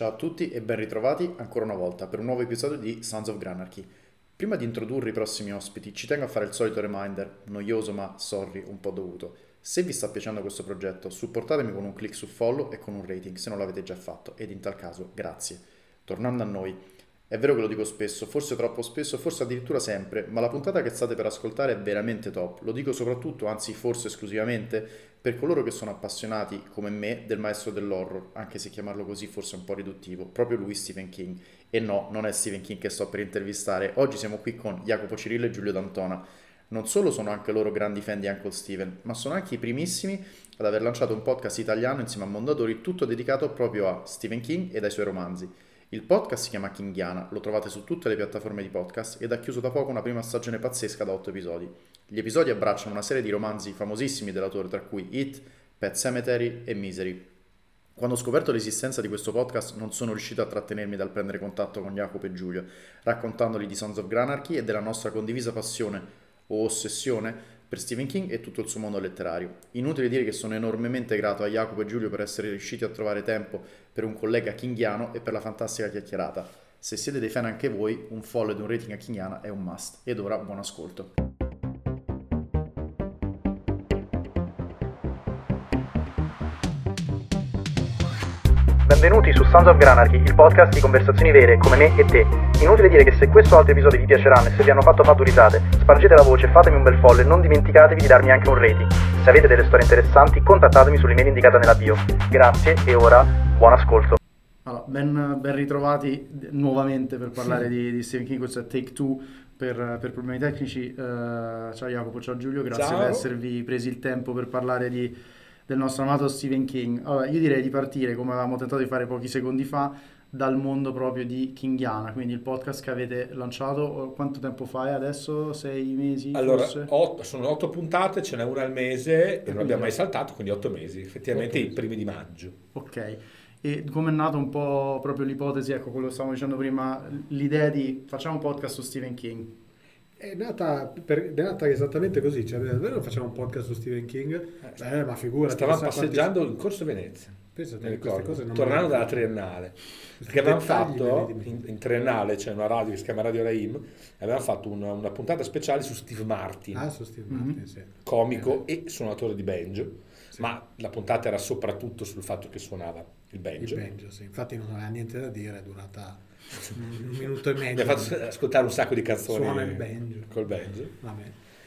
Ciao a tutti e ben ritrovati ancora una volta per un nuovo episodio di Sons of Granarchy. Prima di introdurre i prossimi ospiti, ci tengo a fare il solito reminder, noioso ma sorry, un po' dovuto. Se vi sta piacendo questo progetto, supportatemi con un click su follow e con un rating se non l'avete già fatto, ed in tal caso grazie. Tornando a noi, è vero che lo dico spesso, forse troppo spesso, forse addirittura sempre, ma la puntata che state per ascoltare è veramente top. Lo dico soprattutto, anzi forse esclusivamente, per coloro che sono appassionati, come me, del maestro dell'horror, anche se chiamarlo così forse è un po' riduttivo, proprio lui Stephen King. E no, non è Stephen King che sto per intervistare, oggi siamo qui con Jacopo Cirillo e Giulio D'Antona. Non solo sono anche loro grandi fan di Uncle Steven, ma sono anche i primissimi ad aver lanciato un podcast italiano insieme a Mondadori tutto dedicato proprio a Stephen King ed ai suoi romanzi. Il podcast si chiama Kingiana, lo trovate su tutte le piattaforme di podcast ed ha chiuso da poco una prima stagione pazzesca da 8 episodi. Gli episodi abbracciano una serie di romanzi famosissimi dell'autore, tra cui It, Pet Cemetery e Misery. Quando ho scoperto l'esistenza di questo podcast non sono riuscito a trattenermi dal prendere contatto con Jacopo e Giulio, raccontandoli di Sons of Granarchy e della nostra condivisa passione o ossessione per Stephen King e tutto il suo mondo letterario. Inutile dire che sono enormemente grato a Jacopo e Giulio per essere riusciti a trovare tempo per un collega kinghiano e per la fantastica chiacchierata. Se siete dei fan anche voi, un follow ed un rating a Kinghiana è un must. Ed ora buon ascolto. Benvenuti su Sons of Granarchy, il podcast di conversazioni vere come me e te. Inutile dire che se questo o altri episodi vi piaceranno e se vi hanno fatto risate, spargete la voce, fatemi un bel follow e non dimenticatevi di darmi anche un rating. Se avete delle storie interessanti, contattatemi sull'email indicata nella bio. Grazie e ora buon ascolto. Allora, ben, ben ritrovati nuovamente per parlare di, di Stephen King, questo è Take Two per, per problemi tecnici. Uh, ciao Jacopo, ciao Giulio, grazie ciao. per esservi presi il tempo per parlare di del nostro amato Stephen King. Allora, io direi di partire, come avevamo tentato di fare pochi secondi fa, dal mondo proprio di Kingiana, quindi il podcast che avete lanciato quanto tempo fa adesso? Sei mesi? Allora, otto, sono otto puntate, ce n'è una al mese e non abbiamo mai saltato, quindi otto mesi, effettivamente i primi di maggio. Ok, e come è nata un po' proprio l'ipotesi, ecco quello che stavamo dicendo prima, l'idea di facciamo un podcast su Stephen King? È nata, per, è nata, esattamente così, cioè davvero facciamo un podcast su Stephen King, eh, eh ma figura. Stavamo passeggiando quanti... in Corso Venezia, Pensate, non tornando dalla triennale, perché avevamo fatto in, in, triennale, c'è cioè una radio che si chiama Radio Raim, e avevamo fatto una, una, puntata speciale su Steve Martin, ah, su Steve Martin mm-hmm. sì. comico eh. e suonatore di banjo, sì. ma la puntata era soprattutto sul fatto che suonava il banjo. Il banjo, sì. infatti non aveva niente da dire, è durata un minuto e mezzo. Mi ha fatto ascoltare un sacco di canzoni Suona il banjo. col banjo.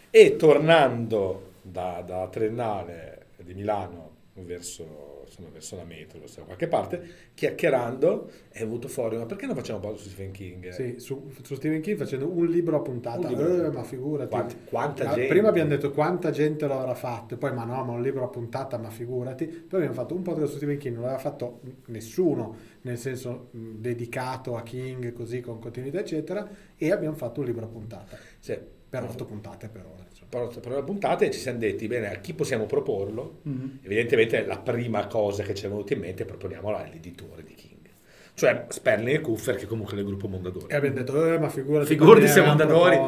E tornando da, da Triennale di Milano verso insomma, verso la metro, da qualche parte, chiacchierando è venuto fuori, ma perché non facciamo un po' su Stephen King? Sì, su, su, Stephen King facendo un libro a puntata, un libro. Eh, ma figurati. Quanti, quanta gente. Prima abbiamo detto quanta gente lo avrà fatto, poi ma no, ma un libro a puntata, ma figurati. Poi abbiamo fatto un podcast su Stephen King, non l'aveva fatto nessuno, nel senso mh, dedicato a King, così con continuità, eccetera, e abbiamo fatto un libro a puntata. Sì. Per otto puntate per ora per la puntata e ci siamo detti, bene, a chi possiamo proporlo? Mm-hmm. Evidentemente la prima cosa che ci è venuta in mente è proponiamola all'editore di King. Cioè Sperling e Kuffer, che comunque è del gruppo Mondadori. E abbiamo detto, eh, ma figurati, figurati siamo Mondadori.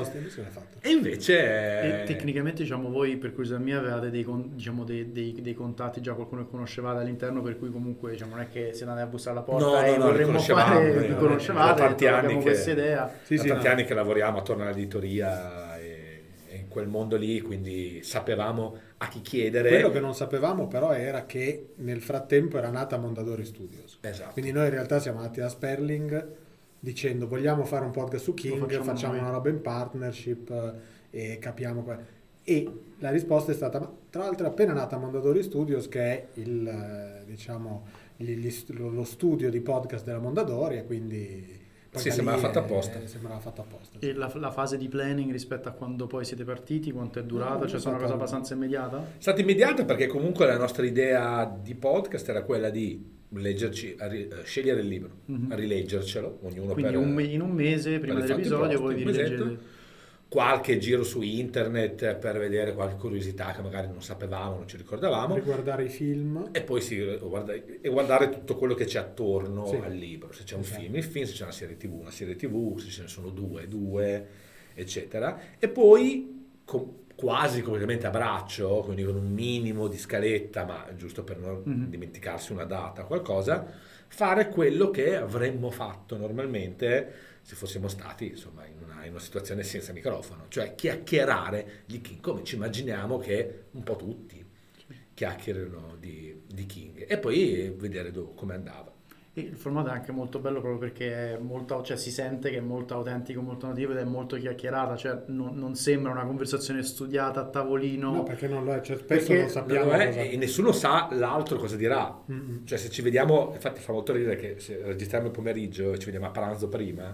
E invece... E tecnicamente, diciamo, voi, per curiosità mia, avevate dei, diciamo, dei, dei, dei, contatti, già qualcuno che conoscevate all'interno, per cui comunque diciamo, non è che siete andati a bussare alla porta no, e no, vorremmo fare, vi conoscevate, da tanti anni che, idea. Sì, sì, tanti no. anni che lavoriamo attorno all'editoria quel mondo lì, quindi sapevamo a chi chiedere. Quello che non sapevamo però era che nel frattempo era nata Mondadori Studios. Esatto. Quindi noi in realtà siamo andati a Sperling dicendo vogliamo fare un podcast su King, facciamo, facciamo una roba in partnership eh, e capiamo... Que- e la risposta è stata, ma tra l'altro è appena nata Mondadori Studios che è il, eh, diciamo, gli, gli, lo studio di podcast della Mondadori e quindi sì, sembrava fatto apposta. sembrava fatto apposta. Sì. E la, la, fase di planning rispetto a quando poi siete partiti, quanto è durata? No, cioè, è una cosa abbastanza immediata? È stata immediata perché comunque la nostra idea di podcast era quella di leggerci, ri, uh, scegliere il libro, mm-hmm. rileggercelo, ognuno Quindi per, un, in un mese prima dell'episodio voi vi rileggete qualche giro su internet per vedere qualche curiosità che magari non sapevamo, non ci ricordavamo. Riguardare i film. E poi sì, guardare, e guardare tutto quello che c'è attorno sì. al libro. Se c'è un esatto. film, il film, se c'è una serie tv, una serie tv, se ce ne sono due, due, eccetera. E poi com- quasi completamente a braccio, quindi con un minimo di scaletta, ma giusto per non mm-hmm. dimenticarsi una data, qualcosa, fare quello che avremmo fatto normalmente se fossimo stati insomma, in, in una situazione senza microfono, cioè chiacchierare di King, come ci immaginiamo che un po' tutti chiacchierino di, di King e poi vedere come andava. Il formato è anche molto bello proprio perché molto, cioè, si sente che è molto autentico, molto nativo ed è molto chiacchierata, cioè non, non sembra una conversazione studiata a tavolino. No, perché non lo è, cioè, spesso perché non sappiamo non è, cosa... E nessuno sa l'altro cosa dirà. Mm-hmm. Cioè se ci vediamo, infatti fa molto ridere che se registriamo il pomeriggio e ci vediamo a pranzo prima,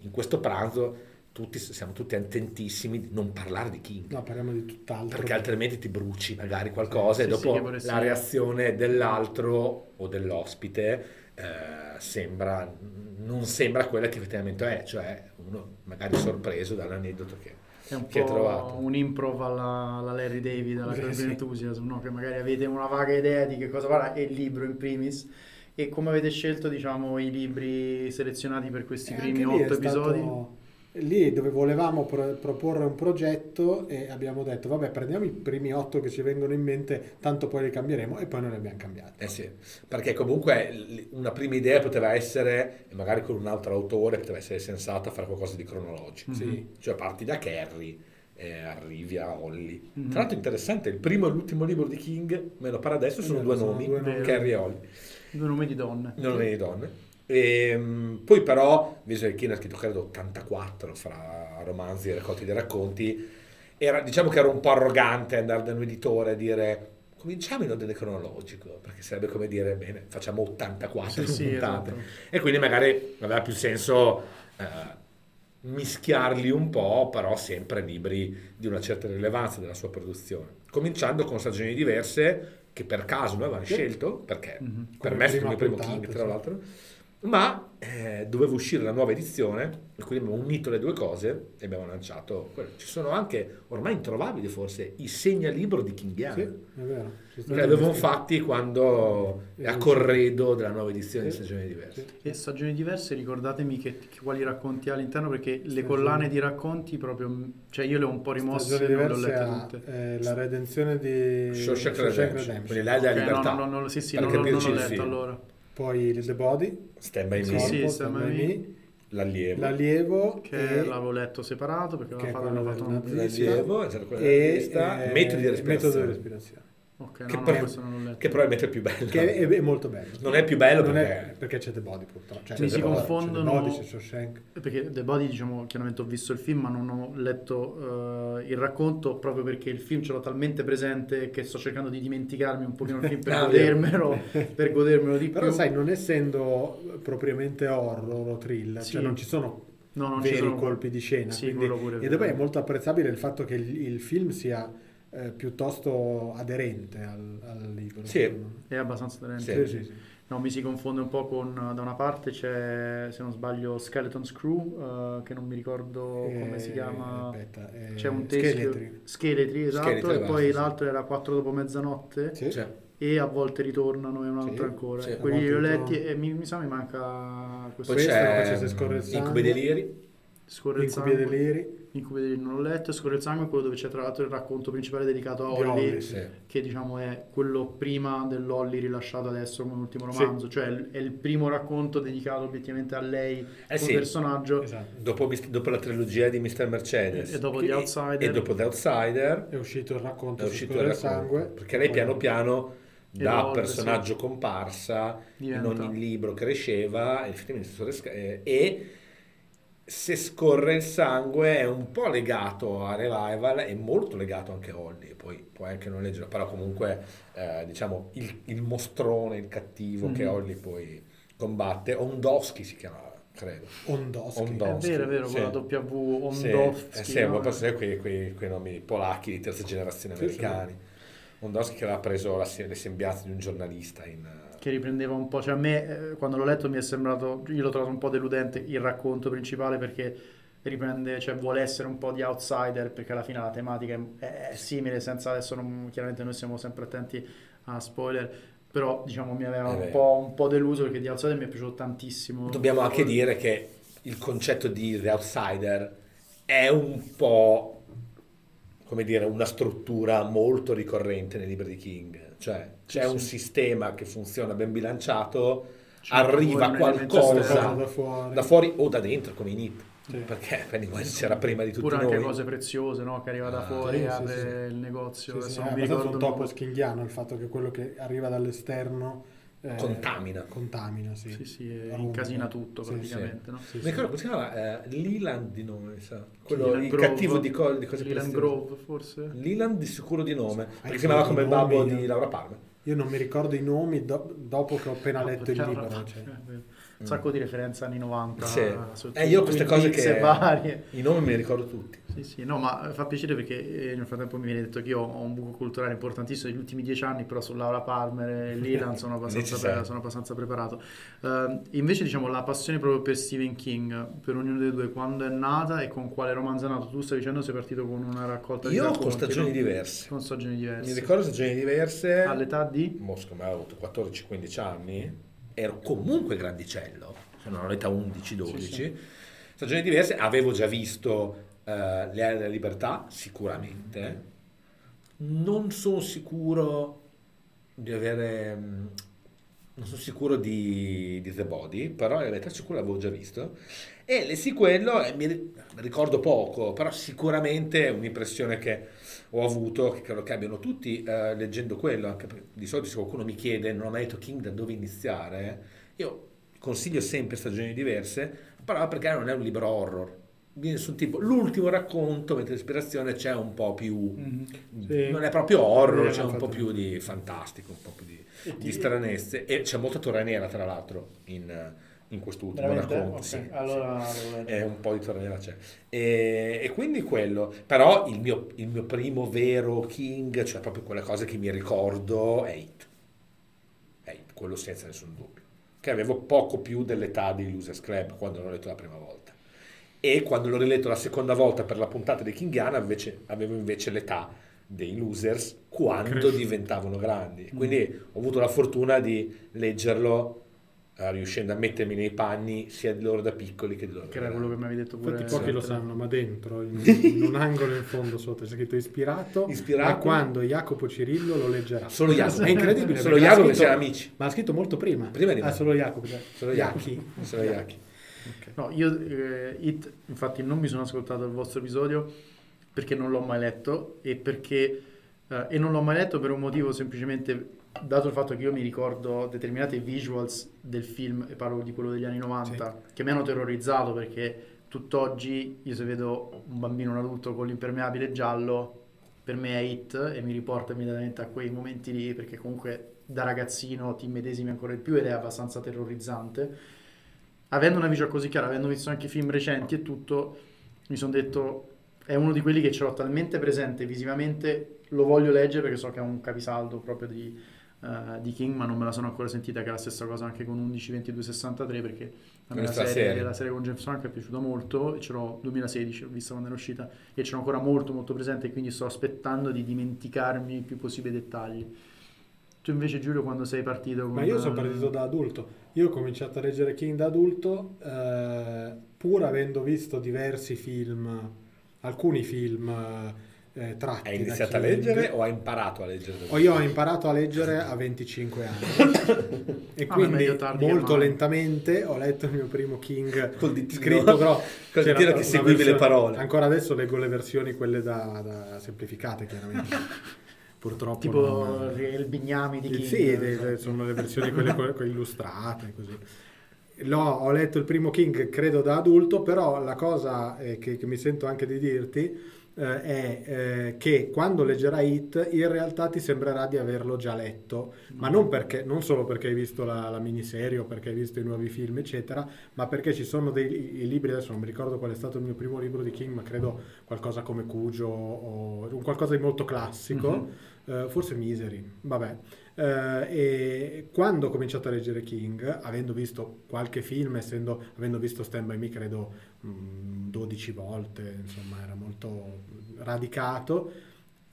in questo pranzo tutti, siamo tutti attentissimi di non parlare di King. No, parliamo di tutt'altro. Perché altrimenti ti bruci magari qualcosa sì, e dopo sì, la reazione dell'altro o dell'ospite eh, sembra, non sembra quella che effettivamente è, cioè uno magari sorpreso dall'aneddoto che, è un che po' trovato. un improv alla, alla Larry David, alla Curb sì. Enthusiasm, no? che magari avete una vaga idea di che cosa farà e il libro in primis. E come avete scelto diciamo, i libri selezionati per questi e primi otto episodi? Stato lì dove volevamo pro- proporre un progetto e abbiamo detto vabbè prendiamo i primi otto che ci vengono in mente tanto poi li cambieremo e poi non li abbiamo cambiati. Eh sì perché comunque una prima idea poteva essere magari con un altro autore poteva essere sensata fare qualcosa di cronologico. Mm-hmm. sì. cioè parti da Kerry e arrivi a Holly. Mm-hmm. tra l'altro interessante il primo e l'ultimo libro di King me lo pare adesso sono, due, sono nomi, due nomi. Kerry e Holly. Due nomi di donne. Due nomi di donne e, ehm, poi però, visto che Kine ha scritto credo 84 fra romanzi e raccolti di racconti, era, diciamo che era un po' arrogante andare da un editore a dire cominciamo in ordine cronologico, perché sarebbe come dire, bene, facciamo 84 sì, puntate. Sì, esatto. E quindi magari aveva più senso eh, mischiarli un po', però sempre libri di una certa rilevanza della sua produzione. Cominciando con stagioni diverse, che per caso noi avevamo scelto, perché mm-hmm. per me è il mio primo King, tra l'altro ma eh, doveva uscire la nuova edizione e quindi abbiamo unito le due cose e abbiamo lanciato quello. Ci sono anche, ormai introvabili forse, i segnalibro di King Sì, è vero. Che li avevamo fatti quando a corredo della nuova edizione sì. di Stagioni Diverse. E Stagioni Diverse, ricordatemi che, che, quali racconti ha all'interno perché le collane di racconti proprio, cioè io le ho un po' rimosse e non le ho lette tutte. Eh, la redenzione di Shawshank Redemption, quindi l'hai della okay, libertà. No, no, no, sì, sì, non, non l'ho letto allora. Poi The Body, Stand By Me, sì, sì, Stand By Me. L'allievo. L'allievo che e... l'avevo letto separato perché aveva fatto, fatto un l'allievo, e, e, metodi di respirazione. Metodo di respirazione. Okay, che, no, pro- no, che, probabilmente è più bello. Che è, è molto bello. Non è più bello perché... È, perché c'è The Body purtroppo. Cioè, Mi si body, confondono... C'è The Body, c'è Shawshank. Perché The Body, diciamo, chiaramente ho visto il film ma non ho letto uh, il racconto proprio perché il film ce l'ho talmente presente che sto cercando di dimenticarmi un pochino il film per, ah, godermelo, per godermelo di Però più. Però sai, non essendo propriamente horror o thriller, sì. cioè non ci sono no, non veri sono... colpi di scena. Sì, quindi... E poi è molto apprezzabile il fatto che il, il film sia eh, piuttosto aderente al, al libro. Sì, è abbastanza aderente. Sì, sì, sì. No, mi si confonde un po' con, da una parte c'è, se non sbaglio, Skeleton Screw, uh, che non mi ricordo eh, come si chiama. Aspetta, eh, c'è un teschio. Scheletri. Scheletri, esatto, Scheletri, e poi basta, l'altro era 4 dopo mezzanotte. Sì. Sì. E a volte ritornano e un altro sì, ancora. Sì, Quelli li ho letti e mi, mi sa mi manca questo. Poi c'è, c'è sangue. Incubi deliri. Scorre il sangue. Incubi deliri. Incubi non l'ho letto, Scorre il sangue è quello dove c'è tra l'altro il racconto principale dedicato a Holly, Holly sì. che diciamo è quello prima dell'Holly rilasciato adesso come ultimo romanzo, sì. cioè è il primo racconto dedicato obiettivamente a lei eh come sì. personaggio. Esatto. Dopo, dopo, la trilogia di Mr. Mercedes e, dopo The Outsider. E dopo The Outsider è uscito il racconto è uscito il racconto, sangue. Perché lei piano piano da Evolve, personaggio comparsa Diventa. in ogni libro cresceva effettivamente e se scorre il sangue è un po' legato a Revival e molto legato anche a Holly, poi puoi anche non leggerlo, però comunque eh, diciamo il, il, mostrone, il cattivo mm-hmm. che Holly poi combatte, Ondosky si chiamava, credo. Ondosky. Ondosky. È vero, è vero, sì. con la W Ondosky. Sì, eh, sì, no? sì quei, quei, quei, nomi polacchi di terza generazione americani. Sì, sì. Ondosky che aveva preso la, le sembianze di un giornalista in che riprendeva un po', cioè a me eh, quando l'ho letto mi è sembrato, io l'ho trovato un po' deludente il racconto principale perché riprende, cioè vuole essere un po' di outsider perché alla fine la tematica è, è simile, senza adesso non, chiaramente noi siamo sempre attenti a spoiler, però diciamo mi aveva un po', un po', deluso perché di outsider mi è piaciuto tantissimo. Dobbiamo anche dire che il concetto di The Outsider è un po' come dire, una struttura molto ricorrente nei libri di King, cioè c'è sì, un sistema che funziona ben bilanciato, arriva qualcosa da fuori. da fuori o da dentro come in It. Sì. Perché Pennywise c'era prima di tutti Pure anche noi. cose preziose, no? Che arriva da Ah, fuori, sì, sì, apre sì. il negozio. Sì, sì, non è mi abbastanza ricordo un topo schinghiano il fatto che quello che arriva dall'esterno eh, Contamina. contamina sì. Sì, sì, e Rompe. incasina tutto Sì, praticamente, no? sì, Mi sì. ricordo come si chiamava? Eh, Leland di nome, mi sa. Quello, Leland il Grove. cattivo di, co- di cose Leland. Grove, forse? Leland di sicuro di nome, Hai perché si chiamava come il babbo io- di Laura Palmer. Io non mi ricordo i nomi do- dopo che ho appena No, letto il libro. cioè. eh, Un sacco di referenze anni 90. Sì. Eh, io queste cose che- varie. I nomi me li ricordo tutti. Sì, sì, no, ma fa piacere perché eh, nel frattempo mi viene detto che io ho un buco culturale importantissimo negli ultimi dieci anni, però su Laura Palmer e Leland sono abbastanza, pre- sono abbastanza preparato. Eh, invece, diciamo, la passione proprio per Stephen King, per ognuno dei due, quando è nata e con quale romanzo è nato? Tu stai dicendo sei partito con una raccolta di Io racconti, con stagioni no? diverse. Con stagioni diverse. Mi ricordo stagioni diverse. All'età di? Mosca, ma avevo avuto 14-15 anni, ero comunque grandicello, se non all'età 11-12. Sì, sì. Stagioni diverse, avevo già visto eh, Le ali della libertà, sicuramente. Non sono sicuro di avere... mm, Non sono sicuro di, di The Body, però in realtà sicuro l'avevo già visto. E le sequel eh, mi ri- ricordo poco, però sicuramente è un'impressione che ho avuto, che credo che abbiano tutti eh, leggendo quello, anche di solito se qualcuno mi chiede, non ho mai letto King, da dove iniziare, io consiglio sempre stagioni diverse, però perché non è un libro horror. Viene sul tipo, l'ultimo racconto, mentre l'ispirazione c'è un po' più... Sì. Non è proprio horror, c'è un po' più di fantastico, un po' più di, di stranezze. E c'è molta torre nera, tra l'altro, in, in quest'ultimo Veramente? racconto. Ok, sì, allora sì. Eh, un po' di torre nera c'è. E, e quindi quello. Però il mio, il mio primo vero King, cioè proprio quelle cose che mi ricordo, è It. È It, quello senza nessun dubbio. Che avevo poco più dell'età di Losers Club quando l'ho letto la prima volta. E quando l'ho riletto la seconda volta per la puntata di Kingiana invece, avevo invece l'età dei losers quando Cresciuto. diventavano grandi. Quindi ho avuto la fortuna di leggerlo eh, riuscendo a mettermi nei panni sia di loro da piccoli che di loro Che era quello che mi avevi detto pure. Infatti pochi lo sanno, ma dentro, in, in un angolo in fondo sotto, c'è scritto ispirato, Ispirato. a quando Jacopo Cirillo lo leggerà. Solo Jacopo. È incredibile. Solo Jacopo che amici. Ma ha scritto molto prima. Prima di me. Ah, solo Jacopo. cioè. Solo. Yaki. Solo Yaki. No, io eh, It, infatti, non mi sono ascoltato il vostro episodio perché non l'ho mai letto e perché eh, e non l'ho mai letto per un motivo semplicemente dato il fatto che io mi ricordo determinate visuals del film e parlo di quello degli anni 90 che mi hanno terrorizzato perché tutt'oggi io se vedo un bambino un adulto con l'impermeabile giallo per me è It e mi riporta immediatamente a quei momenti lì perché comunque da ragazzino ti medesimi ancora di più ed è abbastanza terrorizzante avendo una visione così chiara, avendo visto anche film recenti e tutto, mi sono detto è uno di quelli che ce l'ho talmente presente visivamente, lo voglio leggere perché so che è un capisaldo proprio di, eh, di King, ma non me la sono ancora sentita, che è la stessa cosa anche con 11, 22, 63, perché a me la serie, serie. la serie con James Franco è piaciuta molto, e ce l'ho 2016, l'ho vista quando era uscita, e ce l'ho ancora molto molto presente, quindi sto aspettando di dimenticarmi il più possibile i dettagli. Tu invece Giulio quando sei partito con... Ma io sono partito da adulto. Io ho cominciato a leggere King da adulto, eh, pur avendo visto diversi film, alcuni film eh, tratti. Hai da iniziato a leggere o hai imparato a leggere? O io ho imparato a leggere a 25 anni e Ah, quindi molto lentamente ho letto il mio primo King Col ditino. scritto però Col c'era ditino che seguivi le versione- parole. ancora adesso leggo le versioni quelle da, da semplificate chiaramente purtroppo Tipo non- il bignami di King. sì, de- sono le versioni quelle, quelle- illustrate così. L'ho- ho letto il primo King credo da adulto, però la cosa eh, che, che mi sento anche di dirti eh, è eh, che quando leggerai It in realtà ti sembrerà di averlo già letto, ma non, perché, non solo perché hai visto la, la miniserie o perché hai visto i nuovi film, eccetera, ma perché ci sono dei libri, adesso non mi ricordo qual è stato il mio primo libro di King, ma credo qualcosa come Cugio o un qualcosa di molto classico, eh, forse Misery, vabbè. Eh, e quando ho cominciato a leggere King, avendo visto qualche film, essendo, avendo visto Stand By Me credo mh, 12 volte, insomma era molto radicato,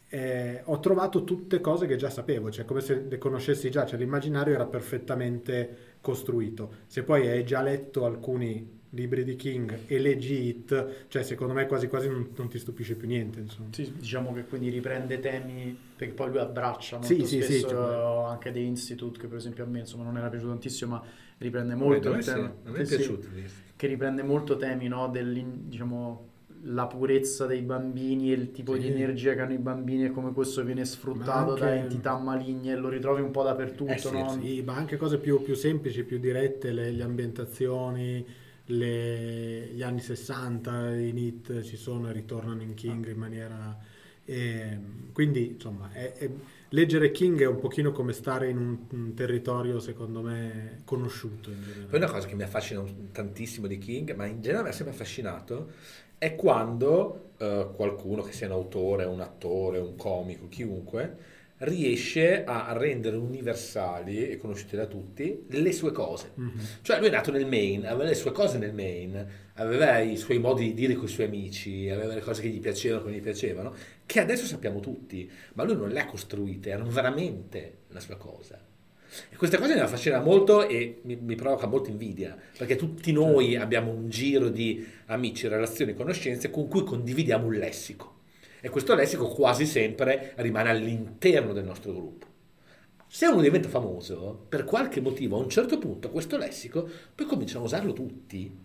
eh, ho trovato tutte cose che già sapevo, cioè come se le conoscessi già, cioè l'immaginario era perfettamente costruito. Se poi hai già letto alcuni libri di King e leggi It, cioè secondo me quasi quasi non, non ti stupisce più niente, insomma. Sì, diciamo che quindi riprende temi perché poi lui abbraccia molto Sì, sì, sì, spesso cioè- anche The Institute che per esempio a me insomma non era piaciuto tantissimo ma riprende molto Beh, il sì, tema. a me è Sì, sì, piaciuto. che riprende molto temi, no, diciamo, la purezza dei bambini e il tipo di Sì. energia che hanno i bambini e come questo viene sfruttato anche- da entità maligne e lo ritrovi un po' dappertutto, Eh sì, no? Sì, ma anche cose più, più semplici, più dirette, le, le ambientazioni, le- gli anni 60 in It ci sono e ritornano in King in maniera... ehm, quindi, insomma, è- è- leggere King è un pochino come stare in un, un territorio, secondo me, conosciuto. Poi una cosa che mi affascina tantissimo di King, ma in generale mi ha sempre affascinato, è quando eh, qualcuno, che sia un autore, un attore, un comico, chiunque, riesce a rendere universali e conosciute da tutti le sue cose. Mhm. Cioè lui è nato nel Maine, aveva le sue cose nel Maine, aveva i suoi modi di dire con i suoi amici, aveva le cose che gli piacevano, che non gli piacevano, che adesso sappiamo tutti, ma lui non le ha costruite, erano veramente la sua cosa. E questa cosa mi affascina molto e mi, mi provoca molta invidia, perché tutti noi abbiamo un giro di amici, relazioni, conoscenze con cui condividiamo un lessico. E questo lessico quasi sempre rimane all'interno del nostro gruppo. Se uno diventa famoso, per qualche motivo, a un certo punto, questo lessico, poi cominciano a usarlo tutti.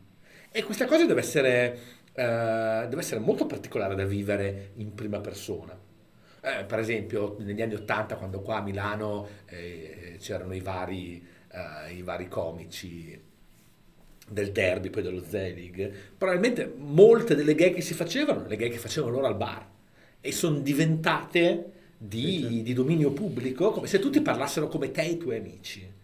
E questa cosa deve essere, eh, deve essere molto particolare da vivere in prima persona. Eh, per esempio, negli anni Ottanta, quando qua a Milano eh, c'erano i vari, eh, i vari comici del derby, poi dello Zelig, probabilmente molte delle gay che si facevano, le gay che facevano loro al bar, e sono diventate di, di dominio pubblico, come se tutti parlassero come te e i tuoi amici.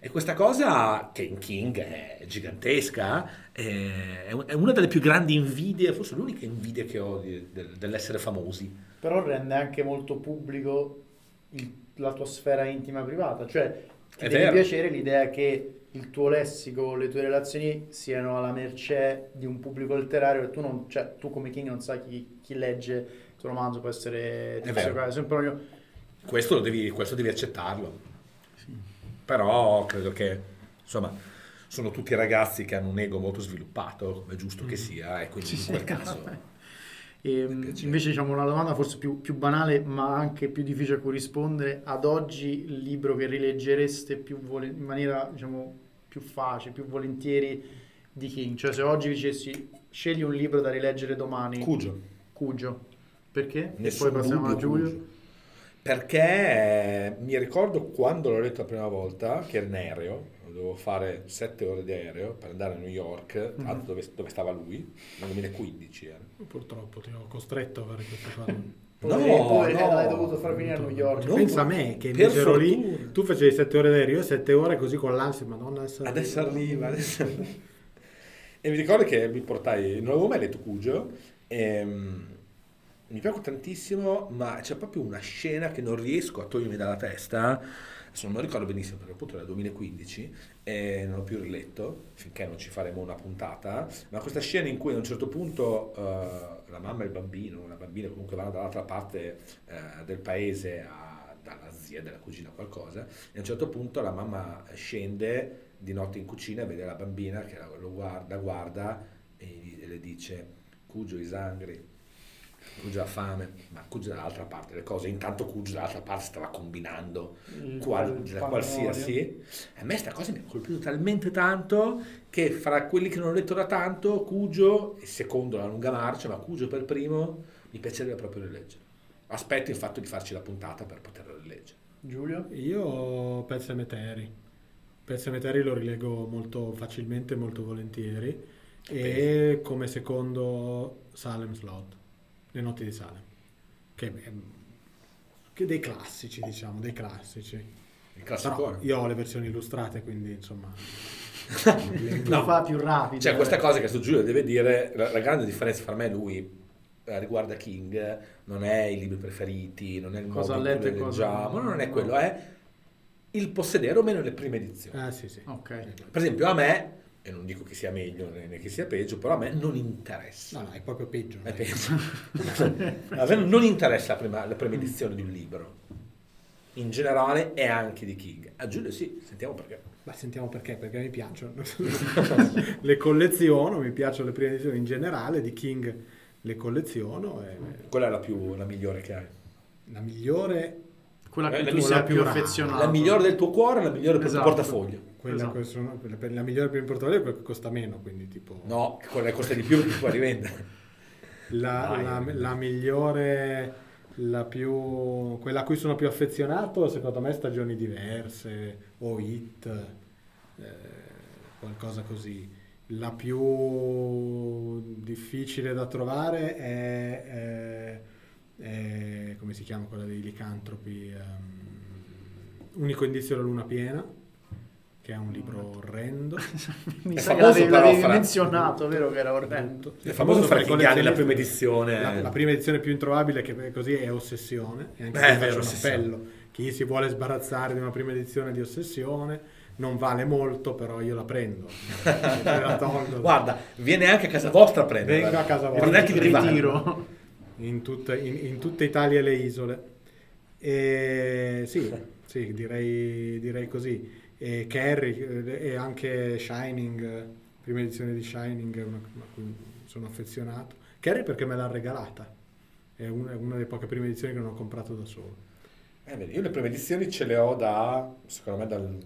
E questa cosa, che in King è gigantesca, è, è una delle più grandi invidie, forse l'unica invidia che ho di- del- dell'essere famosi. Però rende anche molto pubblico il- la tua sfera intima privata, cioè ti È deve vero. piacere l'idea che il tuo lessico, le tue relazioni siano alla mercé di un pubblico letterario e tu, non, cioè, tu come King non sai chi, chi legge tuo romanzo, può essere Tizio vero. Caio Sempronio. Questo, lo devi, questo devi accettarlo. Però credo che, insomma, sono tutti ragazzi che hanno un ego molto sviluppato, è giusto che sia, e quindi in quel caso... E, Mi piace. invece diciamo una domanda forse più, più banale ma anche più difficile a cui rispondere. Ad oggi il libro che rileggereste più vole- in maniera diciamo più facile, più volentieri di King? Cioè se oggi dicessi scegli un libro da rileggere domani, Cugio. Cugio. Perché? E Nessun poi passiamo a dubbio, Giulio. Perché eh, mi ricordo quando l'ho letto la prima volta, che ero in aereo, dovevo fare sette ore di aereo per andare a New York, Mhm. l'altro dove, dove stava lui, nel 2015 era. Purtroppo ti ho costretto a fare questa cosa. Poi, poi no. l'hai dovuto far venire a New York. No, Pensa a me che invece ero lì, tu facevi 7 ore d'aereo, io 7 ore così con l'ansia, madonna adesso Adesso arriva, adesso arriva. E mi ricordo che mi portai, non avevo mai letto Cugio, e, mm, mi piace tantissimo, ma c'è proprio una scena che non riesco a togliermi dalla testa, adesso non me lo ricordo benissimo perché appunto era 2015 e non l'ho più riletto, finché non ci faremo una puntata, ma questa scena in cui a un certo punto eh, la mamma e il bambino, la bambina comunque vanno dall'altra parte eh, del paese a- dalla zia, della cugina qualcosa, e a un certo punto la mamma scende di notte in cucina e vede la bambina che lo guarda, guarda e, le dice Cugio is hungry, Cugio ha fame, ma Cugio dall'altra parte le cose, intanto Cugio dall'altra parte stava combinando Il- qual- qualsiasi. A me sta cosa mi ha colpito talmente tanto che fra quelli che non ho letto da tanto, Cugio, e secondo la lunga marcia, ma Cugio per primo, mi piacerebbe proprio rileggere. Aspetto il fatto di farci la puntata per poterlo rileggere. Giulio? Io Pet Cemetery. Pet Cemetery lo rilego molto facilmente, molto volentieri. E come secondo Salem Slot, Le notti di Salem. Che, che dei classici, diciamo, dei classici. Però io ho le versioni illustrate, quindi insomma... Lo fa più rapido. Eh. questa cosa che su Giulio deve dire, la, la grande differenza fra me e lui eh, riguarda King, non è i libri preferiti, non è il Cosa modo in cui leggiamo, no. non è quello, è il possedere o meno le prime edizioni. Ah sì sì. Ok. Per esempio a me, e non dico che sia meglio né che sia peggio, però a me non interessa. No, no, è proprio peggio. È peggio. a me non interessa la prima, la prima edizione di un libro, in generale e anche di King. A Giulio sì, sentiamo perché. Ma sentiamo perché, perché mi piacciono. le colleziono, mi piacciono le prime edizioni in generale, di King le colleziono. E Quella è la, più, la migliore che hai. la migliore Quella Eh, che la tu sei più più rara. affezionato. La migliore del tuo cuore, la migliore per il Esatto. tuo portafoglio. Quella, esatto. sono, la migliore per importatore è quella che costa meno, quindi tipo... No, quella che costa di più che puoi rivendere. La, la, la, migliore, la più, quella a cui sono più affezionato, secondo me, stagioni diverse o hit, eh, qualcosa così. La più difficile da trovare è, è, è come si chiama quella dei licantropi? Um, unico indizio della luna piena che è un libro orrendo. Mi è sa che l'avevi, l'avevi menzionato, vero che era orrendo. È famoso per i anni la prima edizione. La, la, prima edizione più introvabile che così è Ossessione, e anche eh, vero, un appello. Chi si vuole sbarazzare di una prima edizione di Ossessione non vale molto, però io la prendo. la Guarda, viene anche a casa vostra a prendere. Vengo a casa vostra. Non è che ritiro. In, tutta, in, in tutta Italia e le isole. E sì, sì direi, direi così e Carrie e anche Shining, prima edizione di Shining, a cui sono affezionato. Carrie perché me l'ha regalata, è una, una delle poche prime edizioni che non ho comprato da solo. Eh, io le prime edizioni ce le ho da, secondo me, dal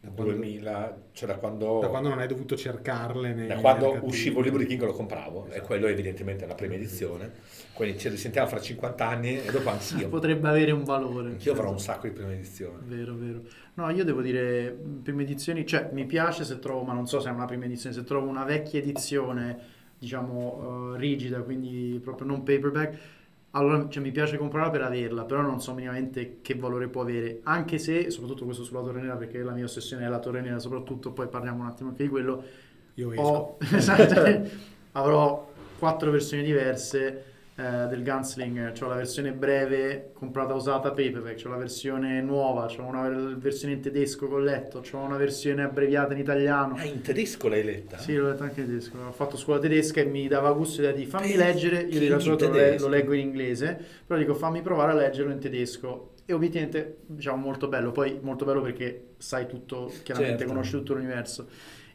da 2000, cioè da quando... Da quando non hai dovuto cercarle. Nei, da quando uscivo il libro di King lo compravo, esatto. e quello evidentemente è la prima edizione. Quindi ci risentiamo fra 50 anni e dopo anch'io. Potrebbe avere un valore. Anch'io avrò un sacco di prime edizioni. Vero, vero. No, io devo dire, prime edizioni, cioè mi piace se trovo, ma non so se è una prima edizione, se trovo una vecchia edizione, diciamo, uh, rigida, quindi proprio non paperback, allora cioè, mi piace comprarla per averla, però non so minimamente che valore può avere, anche se, soprattutto questo sulla torre nera, perché la mia ossessione è la torre nera, soprattutto, poi parliamo un attimo anche di quello, io ho, esatto, avrò quattro versioni diverse eh, del Gunslinger, ho la versione breve comprata usata paperback, ho la versione nuova, ho una versione in tedesco con letto, ho una versione abbreviata in italiano. Ah, in tedesco l'hai letta? Sì, l'ho letta anche in tedesco, ho fatto scuola tedesca e mi dava gusto di fammi leggere, io di solito lo, lo leggo in inglese, però dico fammi provare a leggerlo in tedesco e obiettivamente diciamo molto bello, poi molto bello perché sai tutto, chiaramente certo. conosci tutto l'universo.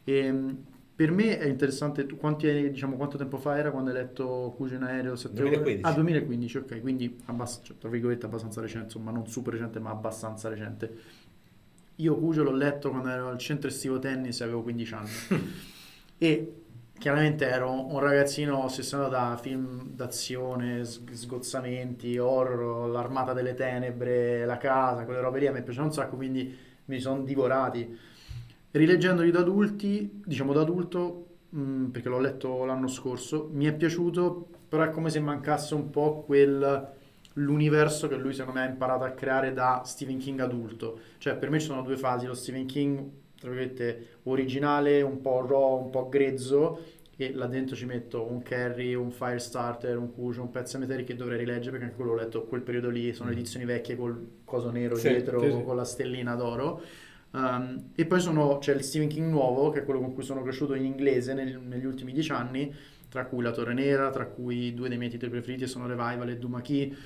E, ehm, per me è interessante, quanti, diciamo, quanto tempo fa era quando hai letto Cujo in aereo? 2015. Ah, 2015, ok, quindi abbast- cioè, tra virgolette abbastanza recente, insomma non super recente ma abbastanza recente. Io Cujo l'ho letto quando ero al centro estivo tennis e avevo 15 anni. e chiaramente ero un ragazzino ossessionato da film d'azione, sgozzamenti, horror, l'armata delle tenebre, la casa, quelle robe lì a me piacevano un sacco, quindi mi sono divorati Rileggendoli da adulti, diciamo da adulto, mh, mm, perché l'ho letto l'anno scorso, mi è piaciuto, però è come se mancasse un po' quel l'universo che lui secondo me ha imparato a creare da Stephen King adulto. Cioè per me ci sono due fasi, lo Stephen King tra virgolette originale, un po' raw, un po' grezzo e là dentro ci metto un Carry, un Firestarter, un Cujo, un pezzo Cemetery che dovrei rileggere perché anche quello l'ho letto quel periodo lì, sono mm. edizioni vecchie col coso nero sì, dietro sì, sì. con la stellina d'oro Um, e poi sono, c'è il Stephen King nuovo, che è quello con cui sono cresciuto in inglese nel, negli ultimi dieci anni, tra cui La Torre Nera, tra cui due dei miei titoli preferiti sono Revival e Duma Key.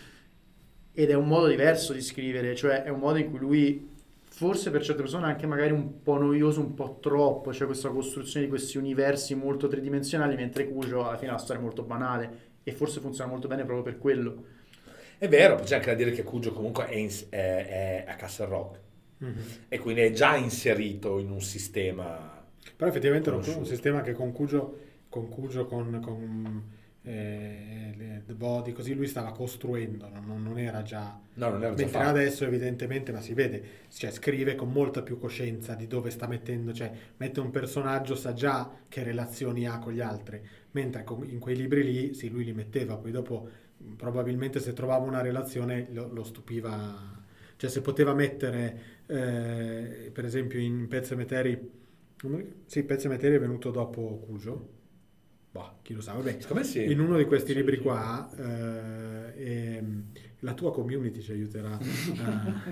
Ed è un modo diverso di scrivere, cioè è un modo in cui lui, forse per certe persone anche magari un po' noioso, un po' troppo, cioè questa costruzione di questi universi molto tridimensionali, mentre Cujo alla fine la storia è molto banale e forse funziona molto bene proprio per quello. È vero, c'è anche da dire che Cujo comunque è, in, è, è a Castle Rock mm-hmm. e quindi è già inserito in un sistema. Però effettivamente conosciuto. un sistema che con Cugio, con, con, eh, The Body, così lui stava costruendo, non, non era già... No, non era già Mentre adesso evidentemente, ma si vede, cioè, scrive con molta più coscienza di dove sta mettendo, cioè mette un personaggio, sa già che relazioni ha con gli altri, mentre in quei libri lì, sì, lui li metteva, poi dopo probabilmente se trovava una relazione lo, lo stupiva cioè se poteva mettere, eh, per esempio in Pezze Meteri, sì, Pezze Meteri è venuto dopo Cujo, boh, chi lo sa, vabbè. Sì. In uno di questi sì, libri sì. qua, eh, ehm, la tua community ci aiuterà a,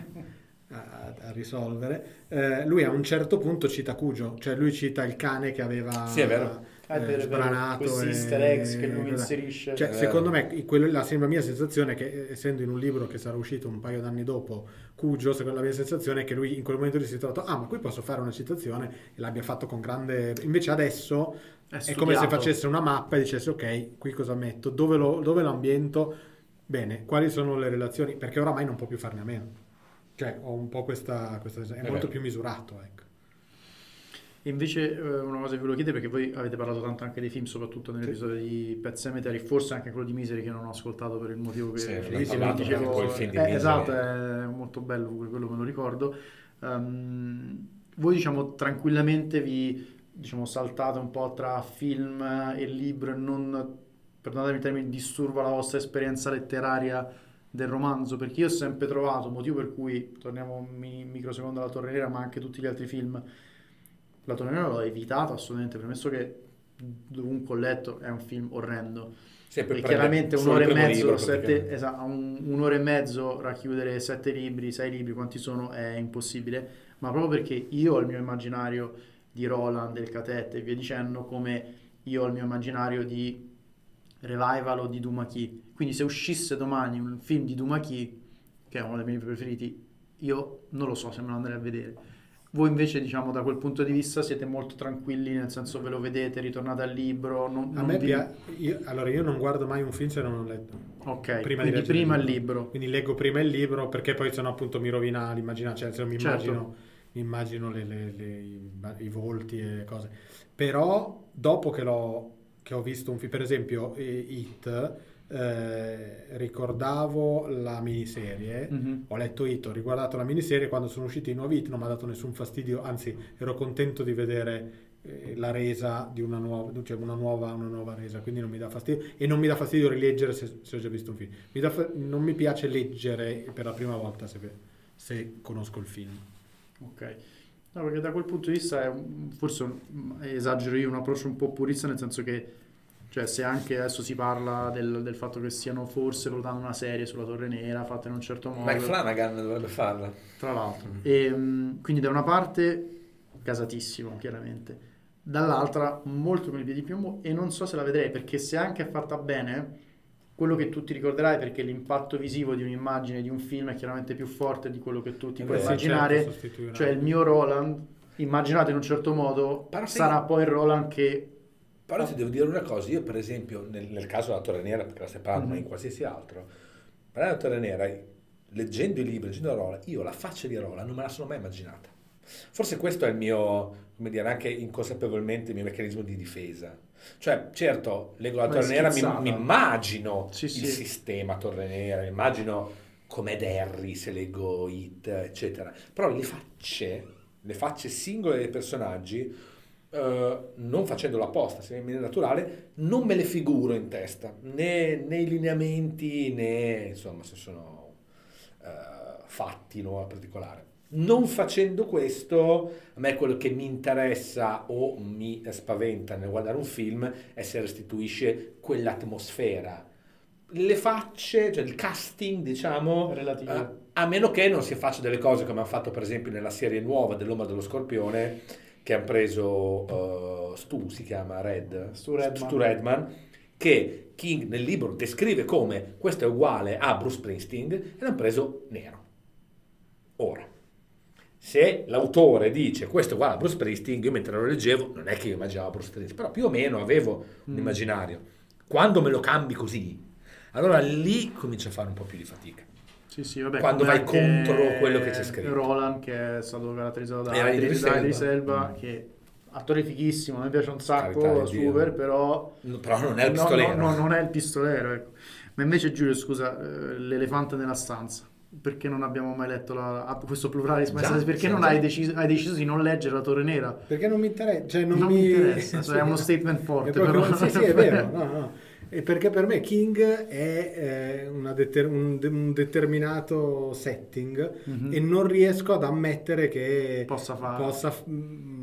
a, a risolvere. Eh, lui a un certo punto cita Cujo, cioè lui cita il cane che aveva... Sì, è vero eh, vero, sbranato questi easter eggs che lui inserisce. Cioè, secondo me quello, la, la mia sensazione è che essendo in un libro che sarà uscito un paio d'anni dopo Cugio secondo la mia sensazione è che lui in quel momento si è trovato ah ma qui posso fare una citazione? E l'abbia fatto con grande invece adesso è, è come se facesse una mappa e dicesse ok qui cosa metto? Dove lo, dove lo ambiento? Bene quali sono le relazioni? Perché oramai non può più farne a meno. Cioè ho un po' questa, questa è, è molto più misurato ecco. E invece eh, una cosa che volevo chiedere, perché voi avete parlato tanto anche dei film, soprattutto nell'episodio di Pet Cemetery, forse anche quello di Misery che non ho ascoltato per il motivo che Sì, dicevo, poi il film di eh, esatto, è molto bello, quello me lo ricordo. Ehm, voi diciamo tranquillamente vi diciamo, saltate un po' tra film e libro e non, perdonatemi il termine, disturba la vostra esperienza letteraria del romanzo, perché io ho sempre trovato, motivo per cui, torniamo un mi- microsecondo alla Torre Nera, ma anche tutti gli altri film, la Torre Nera l'ho evitato assolutamente, premesso che dovunque ho letto è un film orrendo. Sì, E chiaramente un'ora e mezzo, libro, sette, esatto, un- un'ora e mezzo racchiudere sette libri, sei libri, quanti sono, è impossibile, ma proprio perché io ho il mio immaginario di Roland, del Catette e via dicendo, come io ho il mio immaginario di Revival o di Dumaki. Quindi se uscisse domani un film di Dumaki, che è uno dei miei preferiti, io non lo so se me lo andrei a vedere. Voi invece, diciamo, da quel punto di vista siete molto tranquilli, nel senso ve lo vedete, ritornate al libro, non, A non me vi- piace. Allora, io non guardo mai un film se non ho letto. Ok, Prima di quindi prima il il libro. libro. Quindi leggo prima il libro perché poi sennò appunto mi rovina l'immaginazione, cioè, mi Certo. immagino, mi immagino le- le- le- i, volti e le cose. Però dopo che, l'ho, che ho visto un film, per esempio eh, It, eh, ricordavo la miniserie, Mhm. ho letto It, ho riguardato la miniserie, quando sono usciti i nuovi It non mi ha dato nessun fastidio, anzi ero contento di vedere eh, la resa di una nuova, cioè una nuova, una nuova resa, quindi non mi dà fastidio e non mi dà fastidio rileggere se, se ho già visto un film. Mi fa- non mi piace leggere per la prima volta se, se conosco il film. Ok. No, perché da quel punto di vista è un- forse un- esagero io un approccio un po' purista, nel senso che cioè, se anche adesso si parla del, del fatto che stiano forse valutando una serie sulla Torre Nera fatta in un certo modo, Mike Flanagan dovrebbe farla. tra l'altro. E, mh, quindi da una parte gasatissimo, chiaramente. Dall'altra molto con i piedi di piombo e non so se la vedrei perché se anche è fatta bene, quello che tu ti ricorderai perché l'impatto visivo di un'immagine di un film è chiaramente più forte di quello che tu ti Eh puoi sì, immaginare. certo. Cioè il mio Roland, immaginato in un certo modo, Però sarà poi il Roland che... Però ti devo dire una cosa, io per esempio nel, nel caso della Torre Nera, perché la stai parlando, ma Mhm. in qualsiasi altro, per la Torre Nera, leggendo i libri, leggendo Rola, io la faccia di Rola non me la sono mai immaginata. Forse questo è il mio, come dire, anche inconsapevolmente il mio meccanismo di difesa. Cioè, certo, leggo la Torre Nera, mi, mi immagino Sì, il sì. sistema Torre Nera, mi immagino com'è Derry se leggo It, eccetera. Però le facce, le facce singole dei personaggi, eh, non facendolo apposta, se in maniera naturale, non me le figuro in testa, né nei lineamenti né insomma se sono eh, fatti in modo particolare. Non facendo questo, a me quello che mi interessa o mi spaventa nel guardare un film è se restituisce quell'atmosfera. Le facce, cioè il casting, diciamo, Relativo. eh, a meno che non si faccia delle cose come hanno fatto per esempio nella serie nuova dell'Uomo dello Scorpione, che hanno preso eh, Stu, si chiama Red, Stu Redman. Stu Redman, che King nel libro descrive come questo è uguale a Bruce Springsteen e l'hanno preso nero. Ora, se l'autore dice questo è uguale a Bruce Springsteen, io mentre lo leggevo non è che io immaginavo Bruce Springsteen, però più o meno avevo un Mm. immaginario. Quando me lo cambi così, allora lì comincio a fare un po' più di fatica. Sì, sì, vabbè, Quando vai contro quello che c'è scritto. Roland che è stato caratterizzato da Idris, Elba. Elba, Mm. che attore fighissimo, a me piace un sacco, Carità super, però No, Però non è il pistolero. No, no, non è il pistolero, ecco. Ma invece Giulio, scusa, eh, l'elefante nella stanza. Perché non abbiamo mai letto la- questo pluralis? Già, perché sì, non hai deciso, hai deciso di non leggere la Torre Nera? Perché non mi interessa, cioè non, Non, mi interessa, cioè, è uno statement forte. È proprio- però. sì, sì, è vero. no, no. E perché per me King è eh, una deter- un, un determinato setting Mhm. e non riesco ad ammettere che Possa fare. possa, mm,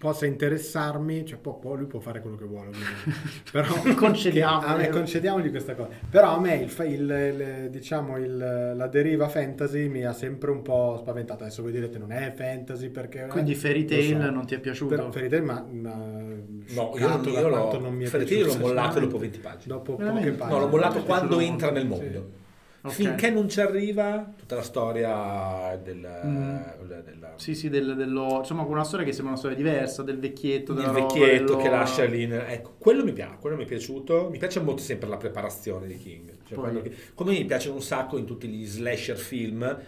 possa interessarmi, cioè può- può- lui può fare quello che vuole, però Concediamogli. me- concediamogli questa cosa. Però a me il, fa- il- il- diciamo il- la deriva fantasy mi ha sempre un po' spaventato. Adesso voi direte non è fantasy perché Quindi Fairy Lo Tail so. non ti è piaciuto? però Fairy Tail ma, ma No, io, da io l'ho, non mi è Fairy Tail l'ho mollato dopo 20 pagine. Dopo Veramente? poche No, pagine. l'ho mollato quando entra nel mondo. Ok. Finché non ci arriva tutta la storia del, Mm. del- della- Sì, sì, del- dello, insomma, con una storia che sembra una storia diversa, del vecchietto, il della roba, vecchietto dello- che lascia lì. Ecco, quello mi piace, quello mi è piaciuto. Mi piace molto sempre la preparazione di King. Cioè che- come mi piace un sacco in tutti gli slasher film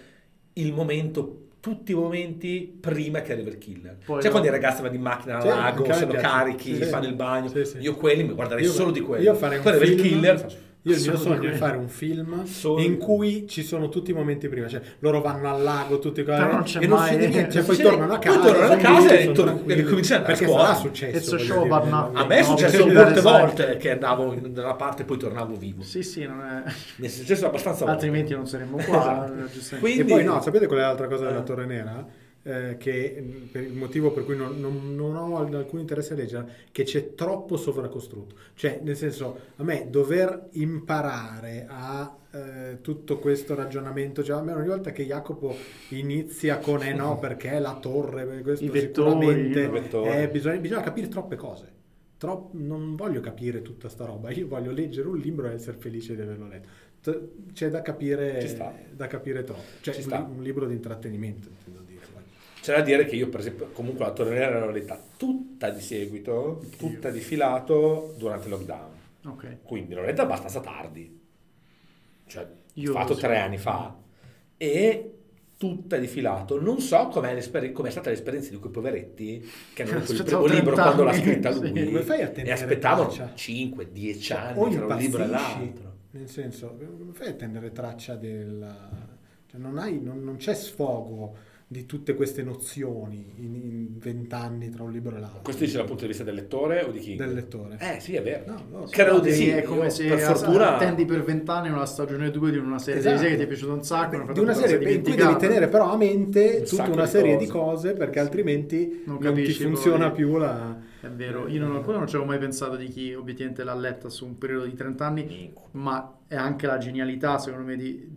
il momento tutti i momenti prima che arriva il killer. Poi cioè no. quando i ragazzi vanno in macchina al Sì, lago, sono carichi, Sì, fanno il bagno. Sì, sì. Io quelli mi guarderei Io- solo di quelli. io farei Poi arriva il killer. Io il mio sogno è fare un film Solo in cui ci sono tutti i momenti prima, cioè loro vanno al lago, tutti Però non c'è e non mai- succede niente, cioè, poi Sì, tornano a poi casa, tornano a sono casa e sono tor- tranquilli. e cominciano a perché scuola. sarà successo. It's a voglio show dire, about nothing. A me è No, successo perché molte volte che andavo in- da una parte e poi tornavo vivo. Sì, sì, non è... Mi è successo abbastanza volte. altrimenti non saremmo qua. Esatto. giustamente. Quindi- E poi no, sapete qual è l'altra cosa della. Torre Nera? Eh, che mh, per il motivo per cui non, non- non ho alcun interesse a leggere, che c'è troppo sovracostrutto. Cioè, nel senso, a me dover imparare a eh, tutto questo ragionamento, cioè a me ogni volta che Jacopo inizia con eh no, perché la torre, questo I vettori, sicuramente eh, bisogna, bisogna capire troppe cose. Non voglio capire tutta sta roba, io voglio leggere un libro e essere felice di averlo letto. C'è da capire, da capire troppo. Cioè, un libro di intrattenimento, intendo dire. C'è da dire che io, per esempio, comunque la Torre Nera l'ho letta tutta di seguito, tutta di filato durante il lockdown. Ok. Quindi l'ho letta abbastanza tardi. Cioè, Io fatto sì. tre anni fa. E tutta di filato. Non so com'è, com'è stata l'esperienza di quei poveretti che hanno letto il primo libro 30 quando l'ha anni, scritta sì. lui. Come fai a e aspettavano traccia? 5-10 anni O tra un libro e l'altro. nel senso, come fai a tenere traccia del... Cioè non, hai, non, non c'è sfogo di tutte queste nozioni in- in vent'anni tra un libro e l'altro. Questo dice dal punto di vista del lettore o di chi? Del lettore. Eh sì, è vero. No, no, Credo di Sì, è come se per fortuna attendi per vent'anni una stagione 2 di una serie Esatto. di serie che ti è piaciuta un sacco. di una serie in cui devi tenere però a mente tutta sacco una di serie cose. di cose perché altrimenti Non non, ti capisci funziona poi. più la... È vero, io non, ancora non ci avevo mai pensato di chi obiettivamente l'ha letta su un periodo di 30 anni, ma è anche la genialità, secondo me, di-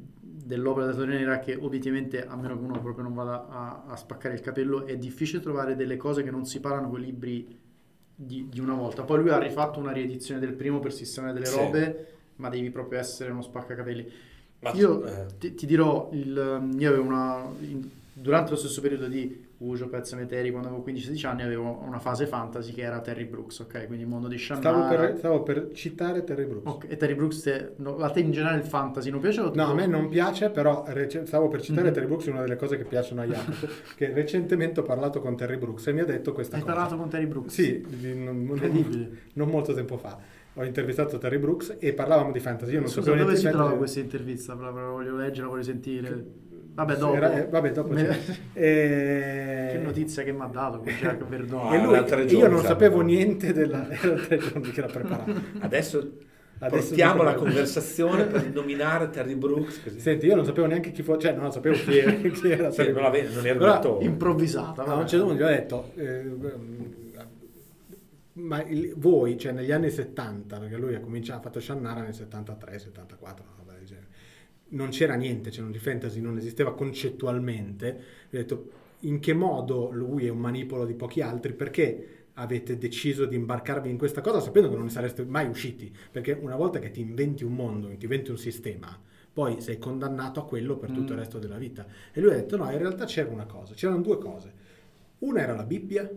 dell'opera della Torre Nera che obiettivamente, a meno che uno proprio non vada a, a spaccare il capello, è difficile trovare delle cose che non si parlano con i libri di, di una volta. Poi lui ha rifatto una riedizione del primo per sistemare delle Sì. robe, ma devi proprio essere uno spaccacapelli. Ma- Io eh. ti, ti dirò, il, io avevo una, in- durante lo stesso periodo di Ujo, Pezza Meteri, quando avevo 15-16 anni, avevo una fase fantasy che era Terry Brooks, ok? Quindi il mondo di Stavo Shannara. per, stavo per citare Terry Brooks. Ok, E Terry Brooks, te- no, a te in generale il fantasy non piace? o No, a me non piace, però rec- stavo per citare Mhm. Terry Brooks, una delle cose che piacciono a Jacopo, che recentemente ho parlato con Terry Brooks e mi ha detto questa Hai cosa. parlato con Terry Brooks? Sì, non, non- Incredibile. non molto tempo fa. Ho intervistato Terry Brooks e parlavamo di fantasy. Io non Scusa, sapevo dove si trova questa intervista? La la voglio leggere, la voglio sentire. Vabbè, dopo. Era- eh, vabbè, dopo Me- c'è. E- Che notizia che mi ha dato con Jack Verdone. E Ah, lui, io giorni, non sa. sapevo niente della... Era tre giorni che era preparato. Adesso, Adesso portiamo la conversazione per nominare Terry Brooks. Così. Senti, io non sapevo neanche chi fosse, cioè non sapevo chi era, chi era Sì, Terry non, Brooks. ave- non era Però. Improvvisata. A vabbè. un certo punto gli ho detto, eh, ma il- voi, cioè negli anni 70, perché lui ha cominciato, ha fatto Shannara nel 73, 74, una roba del genere, non c'era niente, cioè di fantasy non esisteva concettualmente, ho detto in che modo lui è un manipolo di pochi altri, perché avete deciso di imbarcarvi in questa cosa sapendo che non ne sareste mai usciti, perché una volta che ti inventi un mondo, ti inventi un sistema, poi sei condannato a quello per tutto il Mm. resto della vita. E lui ha detto no, in realtà c'era una cosa, c'erano due cose. Una era la Bibbia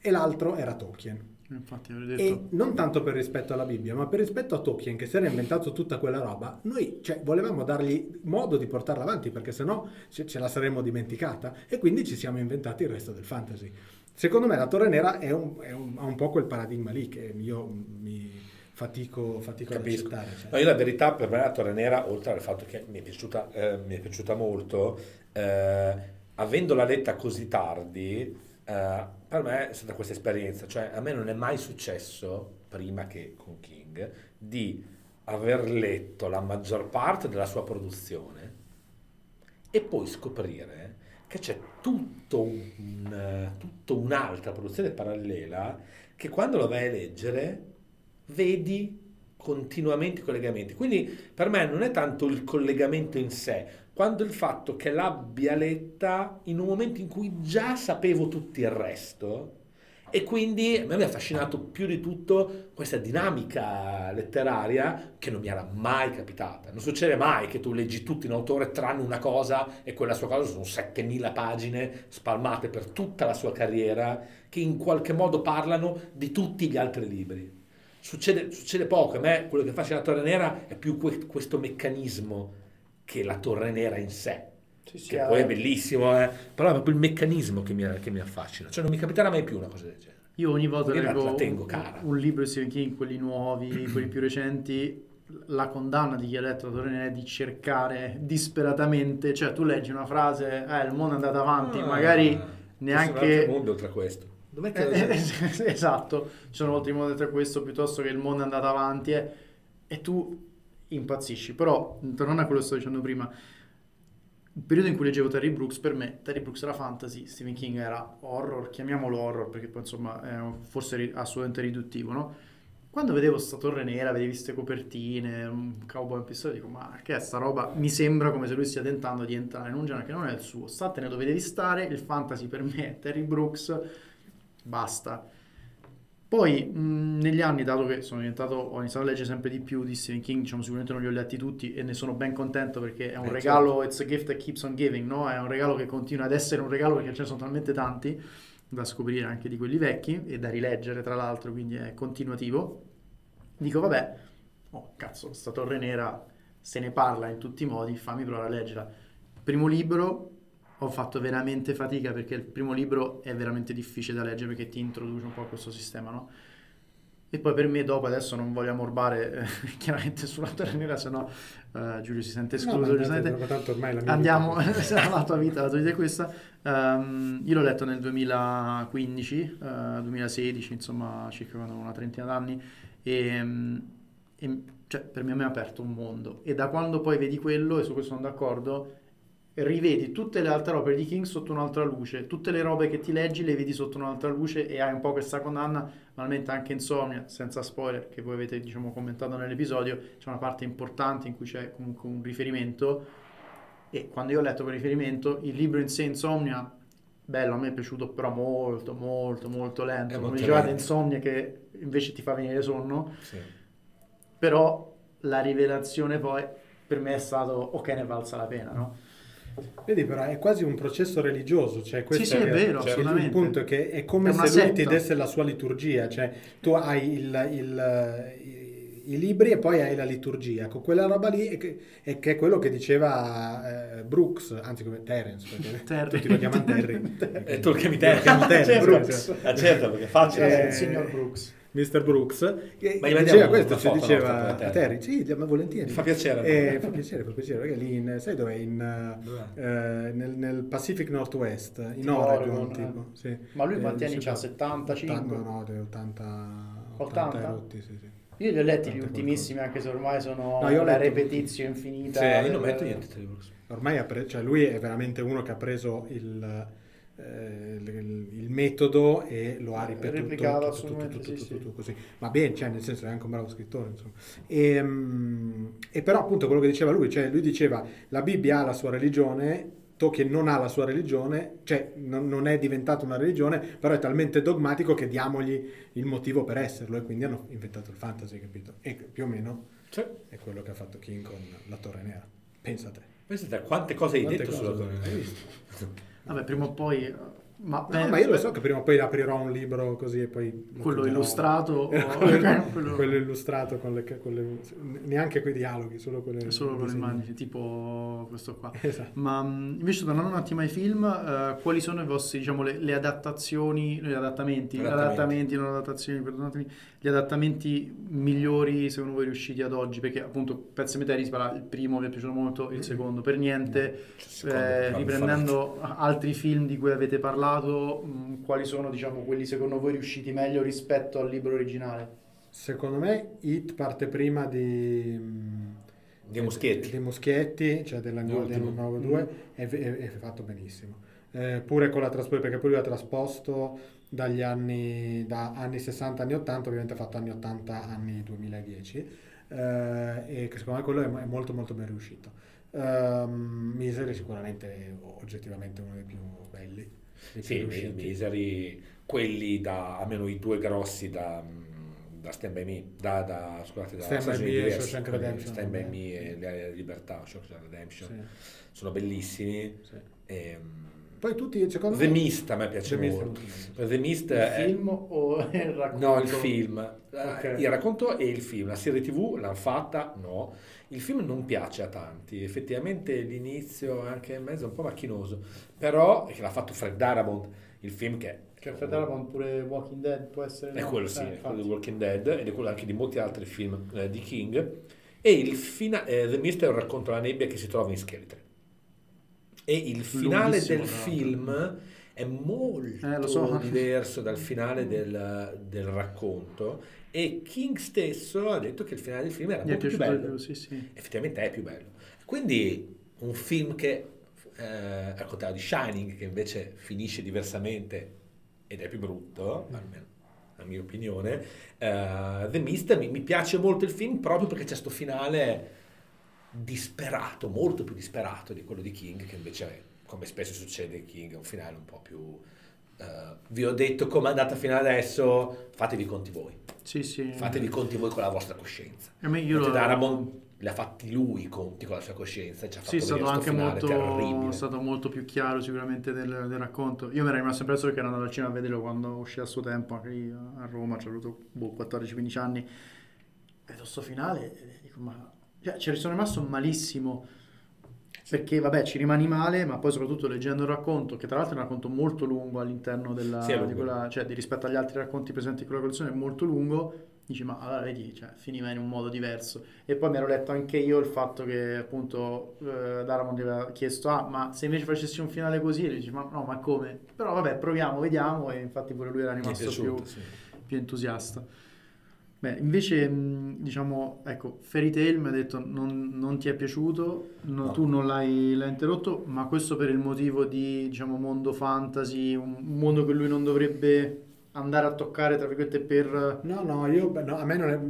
e l'altro era Tolkien. Infatti, avrei detto. E non tanto per rispetto alla Bibbia, ma per rispetto a Tolkien che si era inventato tutta quella roba, noi cioè, volevamo dargli modo di portarla avanti perché sennò ce, ce la saremmo dimenticata e quindi ci siamo inventati il resto del fantasy. Secondo me la Torre Nera è un, è un- ha un po' quel paradigma lì che io mi fatico, fatico ad Capisco. accettare. cioè. No, io la verità per me la Torre Nera, oltre al fatto che mi è piaciuta, eh, mi è piaciuta molto, eh, avendola letta così tardi, eh, per me è stata questa esperienza. Cioè, a me non è mai successo, prima che con King, di aver letto la maggior parte della sua produzione e poi scoprire che c'è tutto un, tutto un'altra produzione parallela che quando lo vai a leggere vedi continuamente i collegamenti. Quindi per me non è tanto il collegamento in sé, quanto il fatto che l'abbia letta in un momento in cui già sapevo tutto il resto. E quindi a me mi ha affascinato più di tutto questa dinamica letteraria che non mi era mai capitata. Non succede mai che tu leggi tutto in autore tranne una cosa e quella sua cosa sono 7000 pagine spalmate per tutta la sua carriera che in qualche modo parlano di tutti gli altri libri. Succede, succede poco, a me quello che fa Torre Nera è più que- questo meccanismo che la Torre Nera in sé. Sì, sì, che poi è bellissimo, eh. però è proprio il meccanismo che mi, che mi, affascina. Cioè non mi capiterà mai più una cosa del genere. Io ogni volta che leggo un, un, libro di Stephen King, quelli nuovi, quelli più recenti, la condanna di chi ha letto la Torre è di cercare disperatamente, cioè tu leggi una frase, eh, il mondo è andato avanti, ah, magari neanche... Un mondo oltre questo. Dov'è che eh, eh, esatto, ci sono molti modi oltre questo piuttosto che il mondo è andato avanti eh, e tu impazzisci. Però, tornando a quello che stavo dicendo prima, il periodo in cui leggevo Terry Brooks, per me Terry Brooks era fantasy, Stephen King era horror, chiamiamolo horror perché poi insomma è forse assolutamente riduttivo, no? Quando vedevo sta torre nera, vedevi queste copertine, un cowboy in pistola, dico ma che è sta roba? Mi sembra come se lui stia tentando di entrare in un genere che non è il suo. Statene dove devi stare, il fantasy per me è Terry Brooks, basta. Poi mh, negli anni, dato che sono diventato, ho iniziato a leggere sempre di più di Stephen King, diciamo sicuramente non li ho letti tutti e ne sono ben contento perché è un eh, regalo, certo. it's a gift that keeps on giving, no? È un regalo che continua ad essere un regalo perché ce ne sono talmente tanti da scoprire anche di quelli vecchi e da rileggere tra l'altro, quindi è continuativo. Dico vabbè, oh cazzo, sta torre nera se ne parla in tutti i modi, fammi provare a leggerla. Primo libro, ho fatto veramente fatica perché il primo libro è veramente difficile da leggere perché ti introduce un po' a questo sistema, no? E poi per me dopo adesso non voglio ammorbare eh, chiaramente sulla nera, se no uh, Giulio si sente escluso. No, andate, tanto ormai la Andiamo, la tua vita, la tua vita è questa. Um, io l'ho letto nel 2015, uh, 2016, insomma circa una trentina d'anni e, e cioè, per me mi ha aperto un mondo e da quando poi vedi quello, e su questo sono d'accordo, rivedi tutte le altre opere di King sotto un'altra luce, tutte le robe che ti leggi le vedi sotto un'altra luce e hai un po' questa condanna, banalmente anche Insomnia, senza spoiler, che voi avete diciamo commentato nell'episodio, c'è una parte importante in cui c'è comunque un riferimento. E quando io ho letto quel riferimento, il libro in sé Insomnia, bello, a me è piaciuto però molto, molto, molto lento, come dicevate Insomnia che invece ti fa venire sonno, sì. però la rivelazione poi per me è stato ok ne valsa la pena, no? Vedi, però è quasi un processo religioso. Cioè questo sì, sì, è, vero, cioè, Il punto è che è come è se lui ti desse la sua liturgia, cioè tu hai il, il, i, i libri e poi hai la liturgia. Con quella roba lì è che, è, che è quello che diceva eh, Brooks, anzi come Terence, perché Terry. tutti lo chiamano Terry. e tu lo chiami Terry. Terry. Brooks. Ah, certo, perché facile. Eh, il signor Brooks. Mr. Brooks, ma gli diceva questo, ci diceva a Terry, sì, ma volentieri. Fa piacere. Eh, fa piacere, fa piacere, perché lì, in, sai dov'è? In, eh, nel, nel, Pacific Northwest, in Oregon, Oregon tipo. Eh. Sì. Ma lui quanti eh, anni ha? 75? 80, no, 80, 80, 80 rotti, sì, sì. Io li ho letti gli ultimissimi, anche se ormai sono no, la repetizio infinita. Sì, io non metto niente Terry Brooks. Ormai ha pre- cioè lui è veramente uno che ha preso il eh, il, metodo e lo ha ripetuto tutto, tutto, così. Ma bene cioè nel senso è anche un bravo scrittore insomma. E, um, e, però appunto quello che diceva lui cioè lui diceva la Bibbia ha la sua religione Tolkien non ha la sua religione cioè non, non è diventata una religione però è talmente dogmatico che diamogli il motivo per esserlo e quindi hanno inventato il fantasy capito? E più o meno sì. è quello che ha fatto King con la Torre Nera. Pensa a te. Pensa a te quante cose hai quante detto cose sulla Torre Nera Vabbè, prima o poi... Ma, no, ma io lo so che prima o poi aprirò un libro così e poi... Quello illustrato? quello, quello... quello, illustrato con le, con le, Neanche quei dialoghi, solo con le... Solo con le immagini, tipo questo qua. Esatto. Ma invece tornando un attimo ai film, uh, quali sono i vostri, diciamo, le, le adattazioni, gli adattamenti, adattamenti, adattamenti, non adattazioni, perdonatemi, gli adattamenti migliori secondo voi riusciti ad oggi? Perché appunto Pezzi Meteris, il primo mi è piaciuto molto, il secondo per niente. No, eh, riprendendo altri film di cui avete parlato, mh, mm, quali sono diciamo quelli secondo voi riusciti meglio rispetto al libro originale? Secondo me It parte prima di... Mm, di Muschietti. Di Muschietti, cioè della Guardian 92, mm. è, è, è, fatto benissimo. Eh, pure con la trasposizione, perché poi lui ha trasposto dagli anni, da anni 60, anni 80, ovviamente ha fatto anni 80, anni 2010, eh, e secondo me quello è, è molto molto ben riuscito. Um, Misery sicuramente è oggettivamente uno dei più. Dei sì, più Misery, quelli da, almeno i due grossi da, da Stand By Me, da, da, scusate, da Stand By Me e Shawshank Redemption. Stand By Me e La Libertà, Shawshank Redemption, sì. sono bellissimi. Sì. E, ehm, Poi tutti, secondo The me... Mist a me piace The Mist è molto. molto The Mist Il è... film o il racconto? No, il film. Eh, Ok. Il racconto e il film. La serie TV l'hanno fatta? No. Il film non piace a tanti. Effettivamente l'inizio, anche in mezzo, è un po' macchinoso. Però, che l'ha fatto Fred Darabont, il film che... Che Fred Darabont pure Walking Dead può essere... È no? quello sì, Eh, è quello di Walking Dead ed è quello anche di molti altri film eh, di King. E il fina- eh, The Mist è un racconto alla nebbia che si trova in scheletri. E il finale Lunghissimo, del tra l'altro. È molto Eh, so. diverso dal finale del, del racconto e King stesso ha detto che il finale del film era è molto più bello. più, sì, sì. Effettivamente è più bello. Quindi un film che, eh, al contrario di Shining, che invece finisce diversamente ed è più brutto, almeno la mia opinione, eh, The Mist mi, mi piace molto il film proprio perché c'è questo finale disperato, molto più disperato di quello di King, che invece, come spesso succede in King, è un finale un po' più... eh, vi ho detto com'è andata fino adesso, fatevi i conti voi. Sì, sì. Fatevi i conti voi con la vostra coscienza. A me io Mentre lo- Darabont li ha fatti lui i conti con la sua coscienza e ci ha Sì, è stato anche molto, terribile. è stato molto più chiaro sicuramente del, del racconto. Io mi ero rimasto impresso perché ero andato al cinema a vederlo quando uscì a suo tempo, anche lì a Roma, ci ho avuto boh, 14-15 anni. Vedo sto finale e dico, ma... Cioè, ci sono rimasto malissimo. Perché, vabbè, ci rimani male, ma poi soprattutto leggendo il racconto, che tra l'altro è un racconto molto lungo all'interno della, Sì, lungo. di quella, cioè di rispetto agli altri racconti presenti in quella collezione, è molto lungo. Dici, ma allora vedi, cioè, finiva in un modo diverso. E poi mi ero letto anche io il fatto che appunto eh, Daramon gli aveva chiesto, ah, ma se invece facessi un finale così, e dici, ma no, ma come? Però vabbè, proviamo, vediamo. E infatti pure lui era rimasto piaciuto, più, sì. più entusiasta. Beh, invece, diciamo, ecco, Fairy Tail mi ha detto non, non ti è piaciuto, no, No. tu non l'hai, l'hai interrotto, ma questo per il motivo di, diciamo, mondo fantasy, un mondo che lui non dovrebbe andare a toccare, tra virgolette, per... No, no, io, no, a me non è...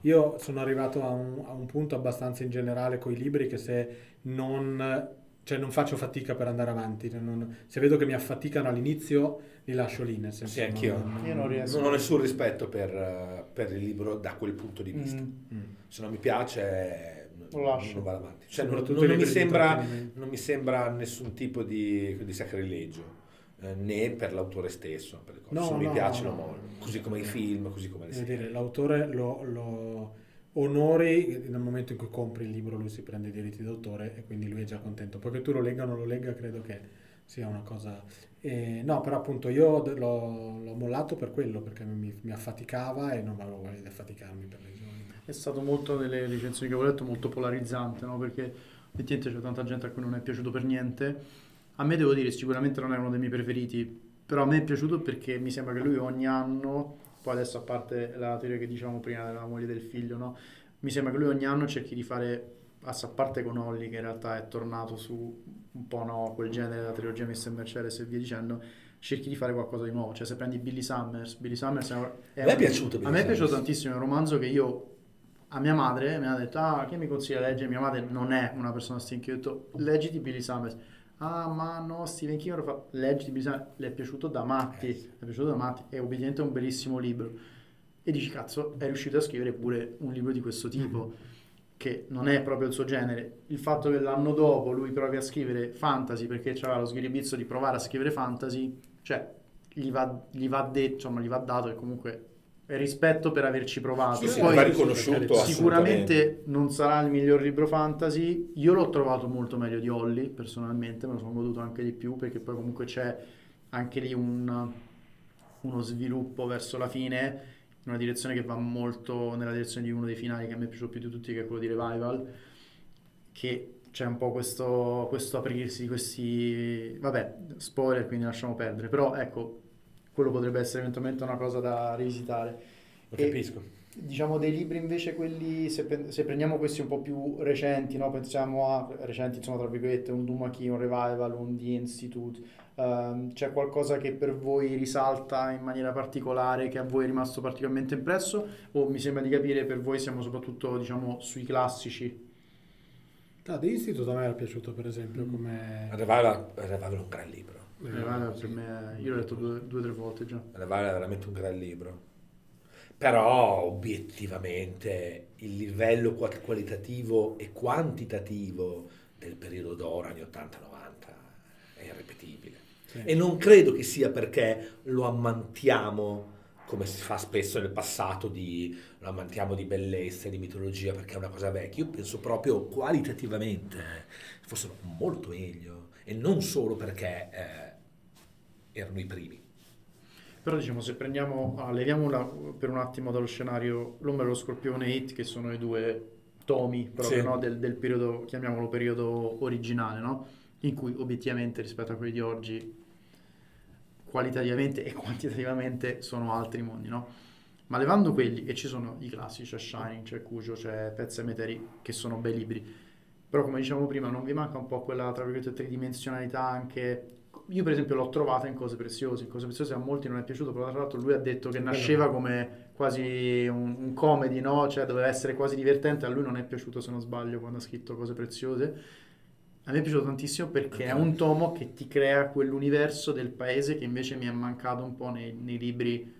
Io sono arrivato a un, a un punto abbastanza in generale con i libri che se non, cioè non faccio fatica per andare avanti, cioè non- se vedo che mi affaticano all'inizio li lascio lì, nel senso Sì, anch'io. non- Io non riesco. Non ho nessun rispetto per, eh, per il libro da quel punto di vista. Mm. Mm. Se non mi piace, Lo lascio. non vado avanti. Cioè, non, non mi sembra, non mi sembra nessun tipo di, di sacrilegio. eh, né per l'autore stesso, per le cose. No, se non mi no, piacciono no. molto, così come i film, così come le serie. dire, l'autore lo, lo onori nel momento in cui compri il libro, lui si prende i diritti d'autore e quindi lui è già contento. Poi che tu lo legga o non lo legga, credo che sia una cosa... eh, no, però appunto io l'ho, l'ho mollato per quello, perché mi, mi affaticava e non avevo voglia di affaticarmi per le giovani. È stato molto delle recensioni che avevo letto molto polarizzante, no? Perché effettivamente c'è tanta gente a cui non è piaciuto per niente. A me devo dire, sicuramente non è uno dei miei preferiti, però a me è piaciuto perché mi sembra che lui ogni anno, poi adesso a parte la teoria che dicevamo prima della moglie del figlio, no? Mi sembra che lui ogni anno cerchi di fare, a parte con Holly, che in realtà è tornato su un po' no, quel genere, la trilogia Mr. Mercedes e via dicendo, cerchi di fare qualcosa di nuovo. Cioè se prendi Billy Summers, Billy Summers è, è A me è piaciuto A Billy me è piaciuto tantissimo, è un romanzo che io a mia madre mi ha detto ah che mi consiglia di leggere? Mia madre non è una persona stinchi ho detto leggiti Billy Summers. Ah ma no Stephen King ora fa. Leggiti Billy Summers. Le è piaciuto da matti Eh è piaciuto da matti è obiettivamente un bellissimo libro. E dici cazzo è riuscito a scrivere pure un libro di questo tipo che non è proprio il suo genere il fatto che l'anno dopo lui provi a scrivere fantasy perché c'aveva lo sghiribizzo di provare a scrivere fantasy cioè gli va, gli va detto insomma gli va dato e comunque rispetto per averci provato Sì, sì, Poi- va riconosciuto. Sicuramente non sarà il miglior libro fantasy. Io l'ho trovato molto meglio di Holly, personalmente, me lo sono goduto anche di più perché poi comunque c'è anche lì un- uno sviluppo verso la fine in una direzione che va molto nella direzione di uno dei finali che a me è piaciuto più di tutti, che è quello di Revival, che c'è un po' questo, questo aprirsi di questi... Vabbè, spoiler, quindi lasciamo perdere, però ecco, quello potrebbe essere eventualmente una cosa da rivisitare. Lo E- capisco. Diciamo dei libri invece quelli, se, se prendiamo questi un po' più recenti, no? pensiamo a recenti insomma tra virgolette, un Dumaki, un Revival, un The Institute, ehm, c'è qualcosa che per voi risalta in maniera particolare, che a voi è rimasto particolarmente impresso o mi sembra di capire per voi siamo soprattutto diciamo sui classici? Ah, The Institute a me era piaciuto per esempio come... Revival, Revival è un gran libro. Revival per me, io l'ho letto due o tre volte già. Revival è veramente un gran libro. Però obiettivamente il livello qua- qualitativo e quantitativo del periodo d'oro anni 80-90 è irripetibile. Sì. E non credo che sia perché lo ammantiamo come si fa spesso nel passato, di, lo ammantiamo di bellezza, di mitologia, perché è una cosa vecchia. Io penso proprio qualitativamente fossero molto meglio, e non solo perché eh, erano i primi. Però diciamo, se prendiamo, ah, leviamola per un attimo dallo scenario L'Ombra e lo Scorpione e Hit, che sono i due tomi proprio sì. no, del, del, periodo, chiamiamolo periodo originale, no? in cui obiettivamente rispetto a quelli di oggi qualitativamente e quantitativamente sono altri mondi, no? Ma levando quelli, e ci sono i classici, c'è Shining, c'è Cujo, c'è Pezzi e Meteri, che sono bei libri, però come dicevamo prima non vi manca un po' quella, tra virgolette, tridimensionalità anche... Io per esempio l'ho trovata in Cose Preziose, in Cose Preziose a molti non è piaciuto, però tra l'altro lui ha detto che nasceva come quasi un, un comedy, no? Cioè doveva essere quasi divertente, a lui non è piaciuto se non sbaglio quando ha scritto Cose Preziose a me è piaciuto tantissimo perché è un tomo che ti crea quell'universo del paese che invece mi è mancato un po' nei, nei libri,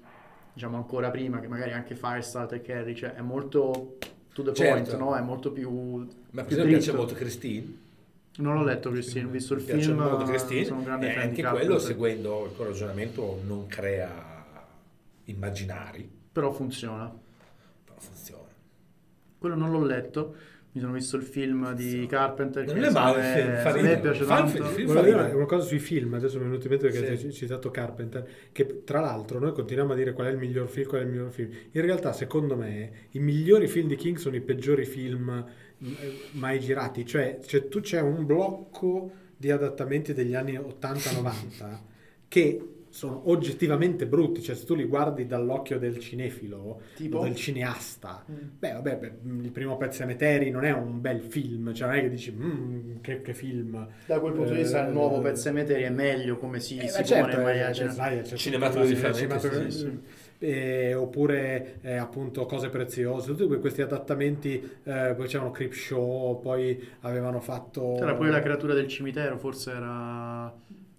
diciamo ancora prima, che magari anche Firestarter e Carrie, cioè è molto to the certo. point, no? È molto più... Ma per esempio piace molto Christine? Non l'ho letto Christine, ho visto il mi film, molto Christine, sono un grande e fan anche quello, seguendo il tuo ragionamento, non crea immaginari. Però funziona. Però funziona. Quello non l'ho letto mi sono visto il film di Carpenter. Non è male, a me piace tanto. Volevo dire una cosa sui film, adesso mi è venuto in mente perché sì. hai citato Carpenter, che tra l'altro noi continuiamo a dire qual è il miglior film, qual è il miglior film. In realtà, secondo me, i migliori film di King sono i peggiori film eh, mai girati. Cioè, cioè tu c'è un blocco di adattamenti degli anni 80-90 che sono oggettivamente brutti, cioè se tu li guardi dall'occhio del cinefilo tipo? o del cineasta, mm. beh vabbè, beh, il primo pezzo Emeteri non è un bel film, cioè non è che dici mm, che, che, film. Da quel punto di vista il nuovo pezzo Emeteri è meglio come si, eh, si certo, pone in maniera generale. Cinematograficamente sì, sì. Eh, oppure eh, appunto cose preziose, tutti questi adattamenti, eh, poi c'erano Crip Show, poi avevano fatto... C'era poi la creatura del cimitero, forse era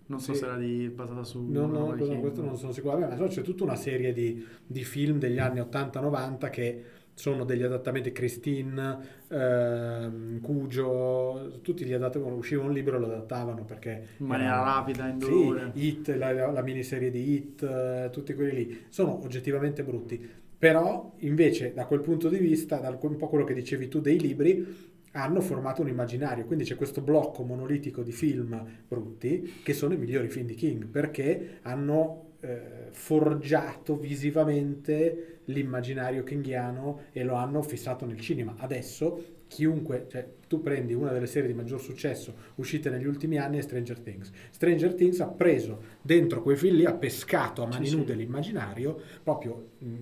non so sì. se era di, basata su... No, no, no questo non sono sicuro. Vabbè, ma c'è tutta una serie di, di film degli anni 80-90 che sono degli adattamenti Christine, ehm, Cugio, tutti gli adattavano, usciva un libro e lo adattavano perché... In maniera erano, rapida, indolore. Sì, Hit, la, la, miniserie di Hit, eh, tutti quelli lì, sono oggettivamente brutti. Però invece da quel punto di vista, da un po' quello che dicevi tu dei libri, hanno formato un immaginario, quindi c'è questo blocco monolitico di film brutti che sono i migliori film di King perché hanno eh, forgiato visivamente l'immaginario kinghiano e lo hanno fissato nel cinema. Adesso chiunque, cioè tu prendi una delle serie di maggior successo uscite negli ultimi anni è Stranger Things. Stranger Things ha preso dentro quei film lì, ha pescato a mani sì, nude sì. l'immaginario proprio mh,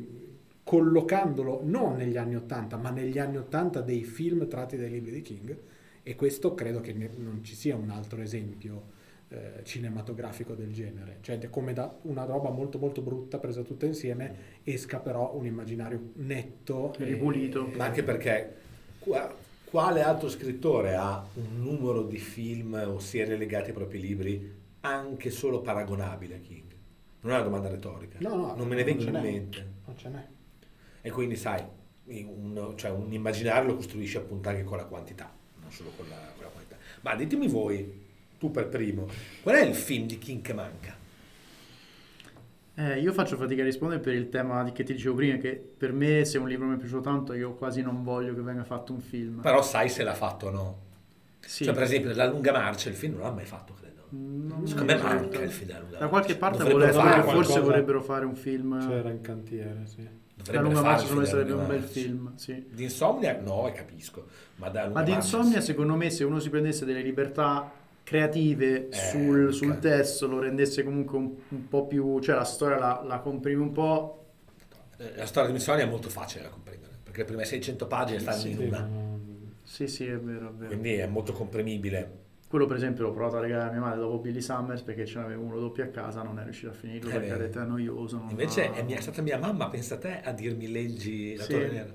collocandolo non negli anni 80, ma negli anni 80 dei film tratti dai libri di King e questo credo che non ci sia un altro esempio eh, cinematografico del genere, cioè come da una roba molto molto brutta presa tutta insieme esca però un immaginario netto e ripulito. Ma anche perché quale altro scrittore ha un numero di film o serie legati ai propri libri anche solo paragonabile a King? Non è una domanda retorica. No, no, non me ne vengono in mente. Non ce n'è. E quindi sai, un, cioè un immaginario lo costruisci appunto anche con la quantità, non solo con la, con la qualità. Ma ditemi voi, tu per primo, qual è il film di King che manca? Eh, io faccio fatica a rispondere per il tema che ti dicevo prima, che per me se un libro mi è piaciuto tanto io quasi non voglio che venga fatto un film. Però sai se l'ha fatto o no. Sì. Cioè per esempio La lunga marcia, il film non l'ha mai fatto, credo. Non Secondo me manca il film della lunga marcia. Da qualche parte volevo, forse vorrebbero fare un film... C'era in cantiere, sì. La lunga marcia secondo me sarebbe un bel film, sì. Di Insomnia no, capisco. Ma, da ma di Insomnia sì. secondo me se uno si prendesse delle libertà creative eh, sul, okay. sul, testo, lo rendesse comunque un, un, po' più... cioè la storia la, la comprimi un po'... Eh, la storia di Insomnia è molto facile da comprimere, perché le prime 600 pagine stanno sì, in una. Sì, sì, è vero, è vero. Quindi è molto comprimibile. Quello per esempio l'ho provato a regalare a mia madre dopo Billy Summers perché ce n'aveva uno doppio a casa, non è riuscito a finirlo è perché ha detto è noioso. Invece ha... è, mia, è, stata mia mamma, pensa te, a dirmi leggi la sì. Torre Nera.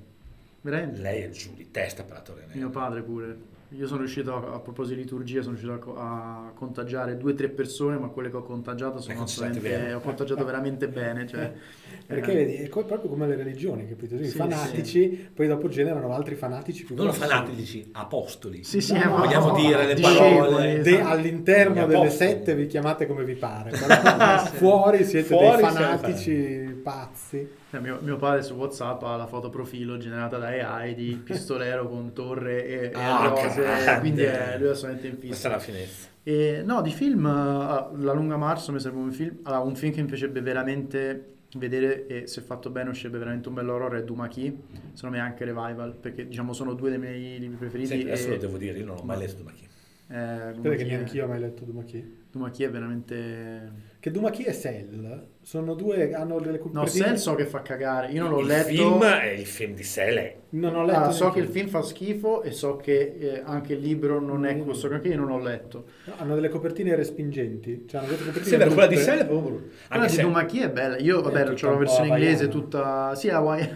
Veramente? Lei è giù di testa per la Torre Nera. Mio padre pure. Io sono riuscito a, a proposito di liturgia, sono riuscito a, a contagiare due o tre persone, ma quelle che ho contagiato sono assolutamente, ho contagiato veramente bene. Cioè, Perché eh, vedi, è co- proprio come le religioni, capito? Sì, fanatici, sì. poi dopo generano altri fanatici più Non fanatici, apostoli. Sì, sì, no, vogliamo no, dire le parole. De, all'interno delle sette vi chiamate come vi pare, fuori siete fuori dei fanatici pazzi. Eh, mio, mio, padre su WhatsApp ha la foto profilo generata da AI di pistolero con torre e, e rose, quindi è, lui è assolutamente in fissa. Questa è la finestra. E, no, di film, uh, La lunga marcia mi sembra un film, allora, un film che mi piacerebbe veramente vedere e se fatto bene uscirebbe veramente un bello horror è Dumaki, secondo me anche Revival, perché diciamo sono due dei miei libri preferiti. Sì, adesso e... lo devo dire, io non ho mai letto Dumaki. Eh, Dumaki che neanche io ho mai letto Dumaki. Dumaki è veramente... Che Dumaki e Cell sono due, hanno delle copertine... No, Cell so che fa cagare, io non l'ho il letto... Il film è il film di Cell. Non ho letto... Ah, so che il film fa schifo e so che eh, anche il libro non è questo, anche io non l'ho letto. No, hanno delle copertine respingenti. Cioè, hanno copertine sì, vero, quella di Cell è proprio brutta. Quella di Dumaki è bella, io vabbè, ho la versione inglese tutta... Sì, Hawaii...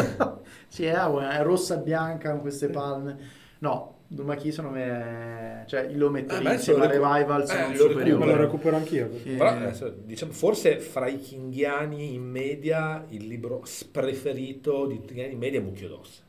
sì, è Hawaii, è rossa e bianca con queste palme. No, Dumaki secondo me cioè lo metto eh, insieme a Revival eh, lo, recupero, lo recupero anch'io e... Però, adesso, diciamo, forse fra i kinghiani in media il libro preferito di kinghiani in media è Mucchio d'Ossa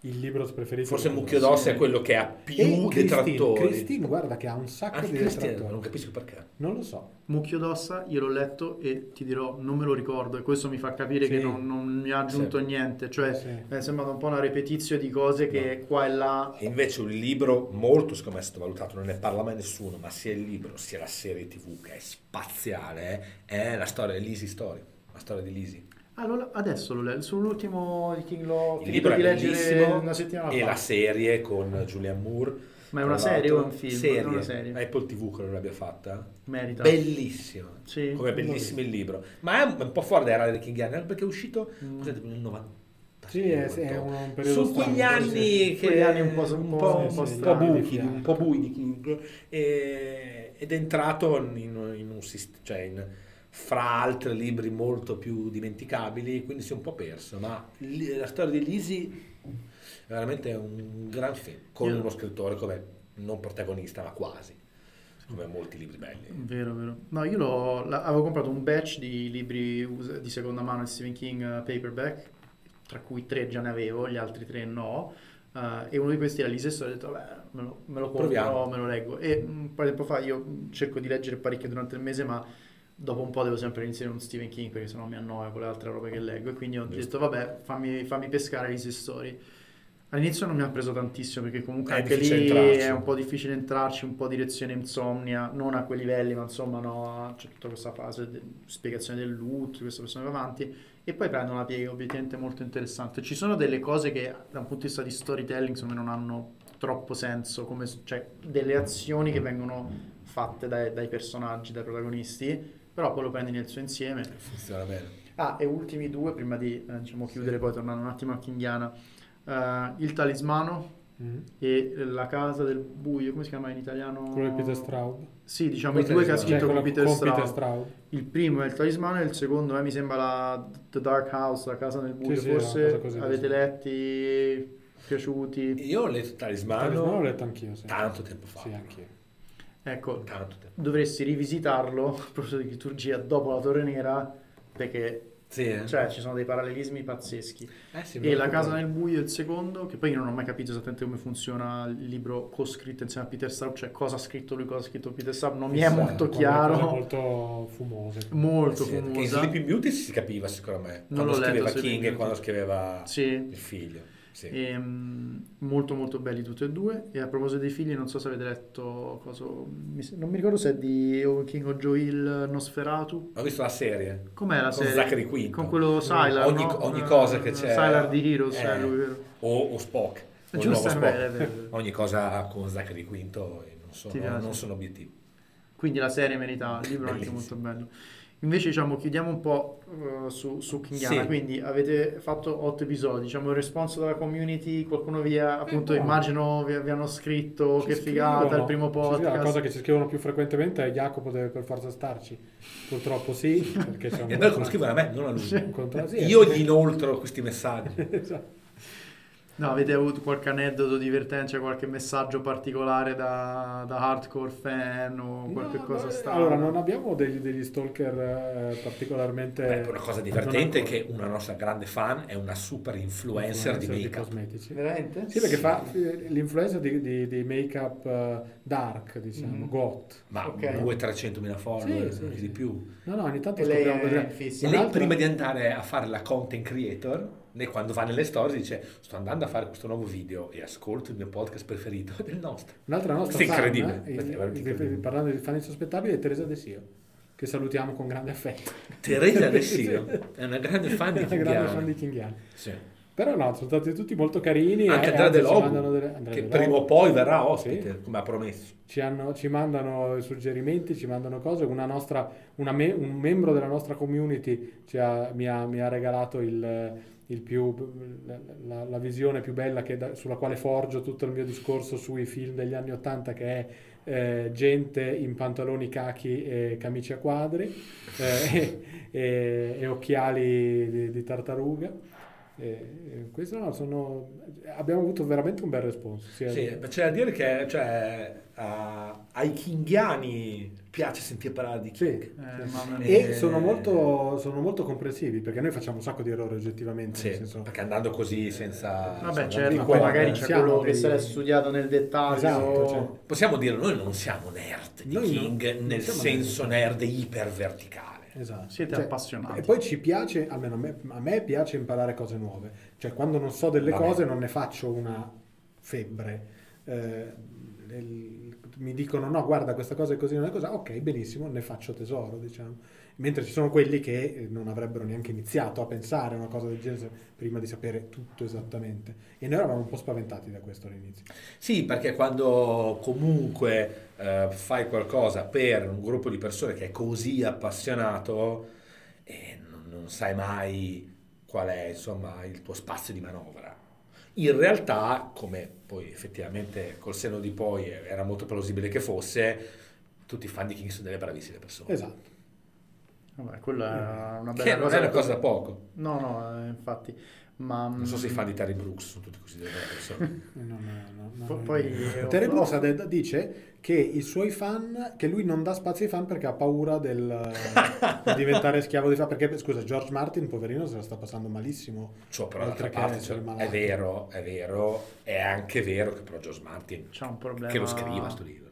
il libro preferito forse Mucchio d'Ossa è quello che ha più detrattori Christine guarda che ha un sacco Anche di Christine, detrattori non capisco perché non lo so Mucchio d'Ossa io l'ho letto e ti dirò non me lo ricordo e questo mi fa capire sì. che non, non, mi ha aggiunto sì. niente cioè sì. è sembrato un po' una repetizio di cose che no. qua e là e invece un libro molto secondo me è stato valutato non ne parla mai nessuno ma sia il libro sia la serie tv che è spaziale eh, è la storia di Lizzie Story la storia di Lizzie allora, adesso lo leggo, sull'ultimo di King Law, il libro di leggere una settimana e fa. la serie con Julian Moore. Ma è una serie o un film? Serie. Una serie. Apple TV quello l'abbia fatta. Merita. Bellissima. Sì. Come bellissimo il libro. Ma è un po' fuori dai radar di King Young perché è uscito mm. nel 90. Sì, è, è un periodo Su quegli anni che quegli anni un po', un po', un po', sì, un po buchi, un po' bui di King e, ed è entrato in, in un sistema, cioè in, fra altri libri molto più dimenticabili, quindi si è un po' perso, ma la storia di Lisi è veramente un gran film, con uno scrittore come non protagonista, ma quasi, come molti libri belli. Vero, vero. No, io l'ho, avevo comprato un batch di libri di seconda mano di Stephen King uh, paperback, tra cui tre già ne avevo, gli altri tre no. Uh, e uno di questi era lì stesso ho detto vabbè me lo, me lo compro, me lo leggo e un po' di tempo fa io cerco di leggere parecchio durante il mese ma dopo un po' devo sempre iniziare un Stephen King perché sennò mi annoia con le altre robe che leggo e quindi ho detto vabbè fammi, fammi pescare le storie all'inizio non mi ha preso tantissimo perché comunque è anche lì entrarci. è un po' difficile entrarci un po' direzione insomnia non a quei livelli ma insomma no, c'è tutta questa fase di spiegazione del loot questa persona va avanti e poi prende una piega obiettivamente molto interessante. Ci sono delle cose che da un punto di vista di storytelling secondo me non hanno troppo senso come, cioè delle azioni che vengono fatte dai, dai personaggi, dai protagonisti però poi lo prendi nel suo insieme. Funziona bene. Ah, e ultimi due, prima di eh, diciamo, chiudere, sì. poi tornando un attimo a Kinghiana. Uh, il talismano mm-hmm. e la casa del buio, come si chiama in italiano? Quello di Peter Straub. Sì, diciamo Peter i due che ha scritto cioè, con, Peter, con Straub. Peter, Straub. Il primo è il talismano e il secondo è, mi sembra, la The Dark House, la casa del buio. Sì, Forse sì, avete letti, piaciuti? Io ho letto il talismano. Il talismano l'ho letto anch'io, sì. Tanto tempo fa. Sì, anch'io. Ecco, dovresti rivisitarlo, a proposito di liturgia, dopo la Torre Nera, perché sì, eh. cioè, ci sono dei parallelismi pazzeschi. Eh sì, e La casa nel buio, il secondo, che poi io non ho mai capito esattamente come funziona il libro co-scritto insieme a Peter Straub, cioè cosa ha scritto lui, cosa ha scritto Peter Straub, non mi è molto chiaro. Molto fumoso. Molto eh sì, fumosa. In Sleeping Beauty si capiva secondo me, quando scriveva King e quando scriveva il figlio. Sì. E, um, molto molto belli tutti e due. E a proposito dei figli, non so se avete letto cosa, non mi ricordo se è di King o Joel Nosferatu. Ho visto la serie. Com'è la con serie? Zachary Quinto. Con quello Sylar. Ogni, no? ogni cosa che c'è. Sylar di Heroes, eh, lui, vero? O, o Spock. O Giusto, Spock. ogni cosa con Zachary Quinto non sono, non sono obiettivi. Quindi la serie merita, il libro è anche molto bello. Invece diciamo chiudiamo un po' uh, su, su Kingiana, sì. quindi avete fatto otto episodi, diciamo il responso dalla community, qualcuno vi ha, appunto eh, no. immagino vi, vi, hanno scritto ci che figata scrivono. il primo podcast. Sì, la cosa che ci scrivono più frequentemente è Jacopo deve per forza starci, purtroppo sì, perché un... E noi lo scrivono a me, non a lui. Sì. Io gli inoltro questi messaggi. esatto. No, avete avuto qualche aneddoto divertente, cioè qualche messaggio particolare da, da hardcore fan o qualche No, cosa beh, strana? Allora, non abbiamo degli, degli stalker eh, particolarmente... Beh, una cosa divertente è che una nostra grande fan è una super influencer di make-up. cosmetici. Veramente? Sì, perché fa eh, l'influencer di, di, di make-up eh, dark, diciamo, Mhm. goth. Ma Ok. 200-300 mila follower, Sì, sì, di più. No, no, ogni tanto E lei è. E Un lei prima di andare a fare la content creator, lei quando va nelle stories dice sto andando a fare questo nuovo video e ascolto il mio podcast preferito del nostro. Un'altra nostra fan, incredibile, eh, incredibile. parlando di fan insospettabili, è Teresa De Sio, che salutiamo con grande affetto. Teresa Alessio è una grande fan di È una grande fan di Kinghiani. Sì. Però no, sono stati tutti molto carini. Anche Andrea De mandano delle- che De prima o poi verrà ospite, Sì. come ha promesso. Ci, hanno- ci mandano suggerimenti, ci mandano cose. Una nostra, una me- un membro della nostra community ha- mi, ha, mi ha regalato il più, la, la- visione più bella che da- sulla quale forgio tutto il mio discorso sui film degli anni Ottanta, che è eh, gente in pantaloni cachi e camicie a quadri eh, e, e occhiali di, di tartaruga. E, e questo no, sono, abbiamo avuto veramente un bel responso. Sì, ma c'è da dire che cioè, a- ai Kinghiani piace sentire parlare di Sì, King. Eh, mamma mia. E Eh, sono molto, sono molto comprensivi perché noi facciamo un sacco di errori oggettivamente. Sì, nel senso- perché andando così senza... Vabbè, senza certo, di poi magari eh. c'è siamo quello che dei- se l'è studiato nel dettaglio. Esatto, cioè, Possiamo dire, noi non siamo nerd di Noi no, King non nel siamo senso nerd iperverticale. esatto. Siete appassionati. E poi ci piace, almeno a me, a me piace imparare cose nuove. Cioè, quando non so delle Vabbè. cose non ne faccio una febbre. Eh, mi dicono no, guarda, questa cosa è così, non è così. Ok, benissimo, ne faccio tesoro, diciamo. Mentre ci sono quelli che eh, non avrebbero neanche iniziato a pensare a una cosa del genere prima di sapere tutto esattamente. E noi eravamo un po' spaventati da questo all'inizio. Sì, perché quando comunque eh, fai qualcosa per un gruppo di persone che è così appassionato, eh, non, non sai mai qual è insomma il tuo spazio di manovra. In realtà, come poi effettivamente col seno di poi era molto plausibile che fosse, tutti i fan di King sono delle bravissime persone. Esatto. Vabbè, quella è una Che bella non cosa. è una cosa da poco. No, no, eh, infatti. Ma, Non so se i mm, fan di Terry Brooks sono tutti così persone. Non- non- non- Po- non- poi- Terry oh, Brooks de- dice che i suoi fan, che lui non dà spazio ai fan perché ha paura del, di diventare schiavo dei fan. Perché, scusa, George Martin, poverino, se la sta passando malissimo. Cioè, però Oltre d'altra che parte cioè, è vero, è vero, è anche vero che però George Martin c'ha un problema. che lo scriva sto libro.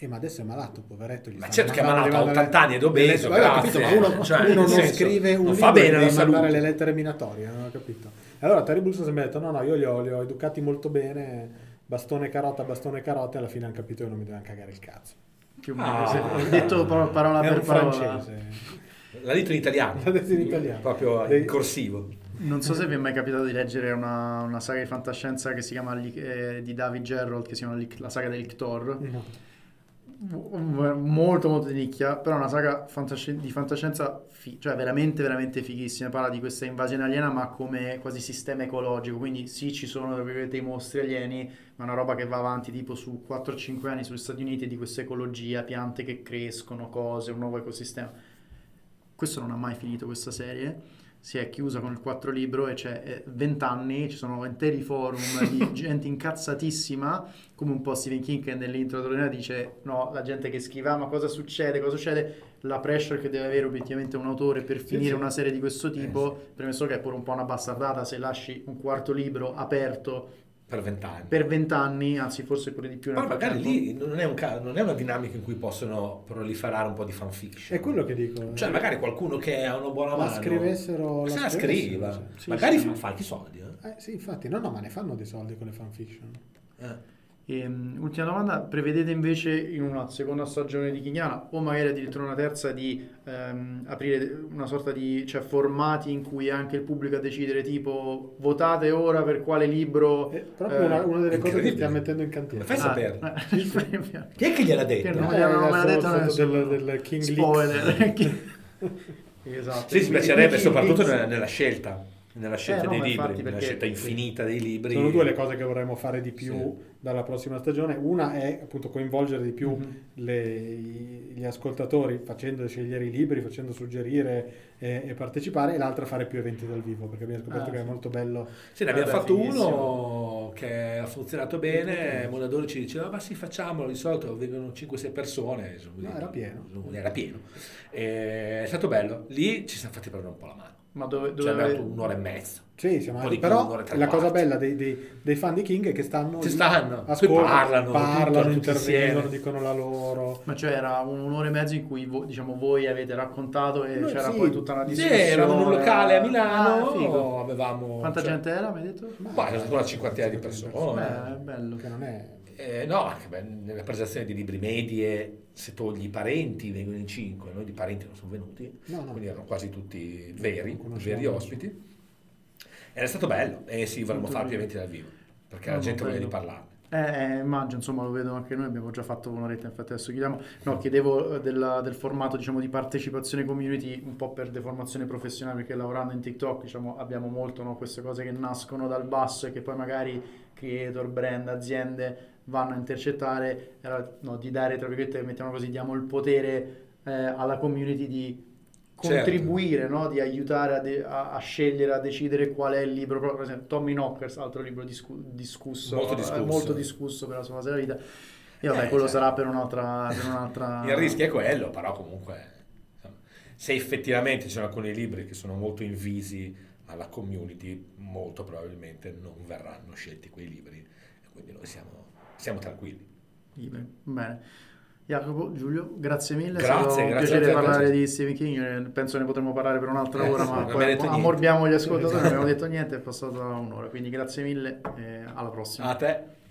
Eh, ma adesso è malato, poveretto. gli Ma certo che è malato, ha mandare- 80 anni ed obeso, ho grazie. capito, ma uno, Cioè, uno non senso, scrive un non libro fa bene e mandare salute. le lettere minatorie, non ho capito. Allora Terry Brooks si è detto, no, no, io li ho, li ho educati molto bene, bastone carota, bastone carota, e alla fine hanno capito che non mi devono cagare il cazzo. Più o Ah. meno, se- detto par- parola È per un parola. francese. L'ha detto in italiano. L'ha detto in italiano. Proprio in corsivo. Non so se vi è mai capitato di leggere una, una saga di fantascienza che si chiama eh, di David Gerrold, che si chiama la saga dell'Ictor. No. Molto molto di nicchia però è una saga fantasci- di fantascienza fi- cioè veramente veramente fighissima. Parla di questa invasione aliena ma come quasi sistema ecologico. Quindi sì ci sono tra virgolette i mostri alieni ma è una roba che va avanti tipo su 4-5 anni sugli Stati Uniti di questa ecologia piante che crescono cose un nuovo ecosistema. Questo non ha mai finito questa serie si è chiusa con il 4 libro e c'è eh, 20 anni, ci sono interi forum di gente incazzatissima, come un po' Stephen King che nell'introduttoriale dice no, la gente che scrive "Ah, ma cosa succede, cosa succede, la pressure che deve avere obiettivamente un autore per finire sì. una serie di questo tipo, Eh, premesso che è pure un po' una bastardata se lasci un quarto libro aperto Per vent'anni. per 20 anni, anzi forse pure di più Poi magari frattempo. lì non è, un ca- non è una dinamica in cui possono proliferare un po' di fanfiction. È quello che dico. Cioè, magari qualcuno che ha una buona La mano. scrivessero- se la la scriva. cioè. Sì, magari sì. fa, fa anche i soldi. Eh? Eh, sì, infatti, no, no, ma ne fanno dei soldi con le fanfiction. Eh. Ehm, ultima domanda, prevedete invece in una seconda stagione di Chignana o magari addirittura una terza di ehm, aprire una sorta di cioè, formati in cui anche il pubblico a decidere tipo votate ora per quale libro... È proprio eh, una, una delle cose che stiamo mettendo in cantiere. Fai ah, sapere. eh, Chi è che gliel'ha detto? Che non Eh, me l'hanno adesso detto del- del King Spoiler. esatto. Sì, ci piacerebbe soprattutto nella, nella scelta. Nella scelta Eh, no, dei libri, nella scelta infinita dei libri. Sono due le cose che vorremmo fare di più Sì. dalla prossima stagione. Una è appunto coinvolgere di più Mhm. le- gli ascoltatori facendo scegliere i libri, facendo suggerire eh, e partecipare, e l'altra fare più eventi dal vivo perché abbiamo scoperto Ah, che è sì. molto bello. Sì, ne abbiamo fatto uno che ha funzionato bene, Mondadori ci diceva ma sì facciamolo, di solito vengono 5-6 persone, insomma, No, era pieno. Era pieno. E è stato bello, lì ci siamo fatti prendere un po' la mano, Ma dove, ci dove è andato ave- un'ora e mezza. Sì, siamo più, però la cosa bella dei, dei- dei fan di King è che stanno, Ci stanno, ascoltano, parlano, parlano, intervengono, dicono la loro. Ma cioè era un- un'ora e mezza in cui vo- diciamo, voi avete raccontato e Noi c'era sì. poi tutta una Sì, discussione. eravamo in un locale a Milano, Ah, figo. avevamo... Quanta cioè, gente era, mi hai detto? Ma era una cinquantina di persone. Beh, è bello. Che non è... Eh, no, anche beh, nella presentazione di libri medie, se togli i parenti, vengono in cinque, noi di parenti non sono venuti, No, no. quindi erano quasi tutti veri, veri ospiti. Ed è stato bello, e sì, vorremmo fare più eventi dal vivo, perché No, la gente voglia di bello. parlarne. Eh, eh, immagino, insomma, lo vedo anche noi, abbiamo già fatto un'oretta, infatti adesso chiediamo. No, chiedevo eh, della- del formato, diciamo, di partecipazione community un po' per deformazione professionale, perché lavorando in TikTok, diciamo, abbiamo molto, no, queste cose che nascono dal basso e che poi magari creator, brand, aziende vanno a intercettare, era, no, di dare, tra virgolette, mettiamo così, diamo il potere eh, alla community di Certo. contribuire, no? di aiutare a, de- a- a scegliere, a decidere qual è il libro. Per esempio, Tommy Knockers, altro libro discu- discusso, Molto eh, discusso. molto discusso per la sua fase della vita. E vabbè, Eh, quello cioè. sarà per un'altra, per un'altra... Il rischio è quello, però comunque, insomma, se effettivamente ci sono alcuni libri che sono molto invisi alla community, molto probabilmente non verranno scelti quei libri, quindi noi siamo, siamo tranquilli. Bene. Jacopo, Giulio, grazie mille. Grazie, è grazie piacere parlare grazie. di Stephen King. eh, Penso ne potremmo parlare per un'altra Eh, ora, sì, ma poi detto niente. ammorbiamo gli ascoltatori. Non abbiamo detto niente, è passata un'ora. Quindi grazie mille alla prossima. A te.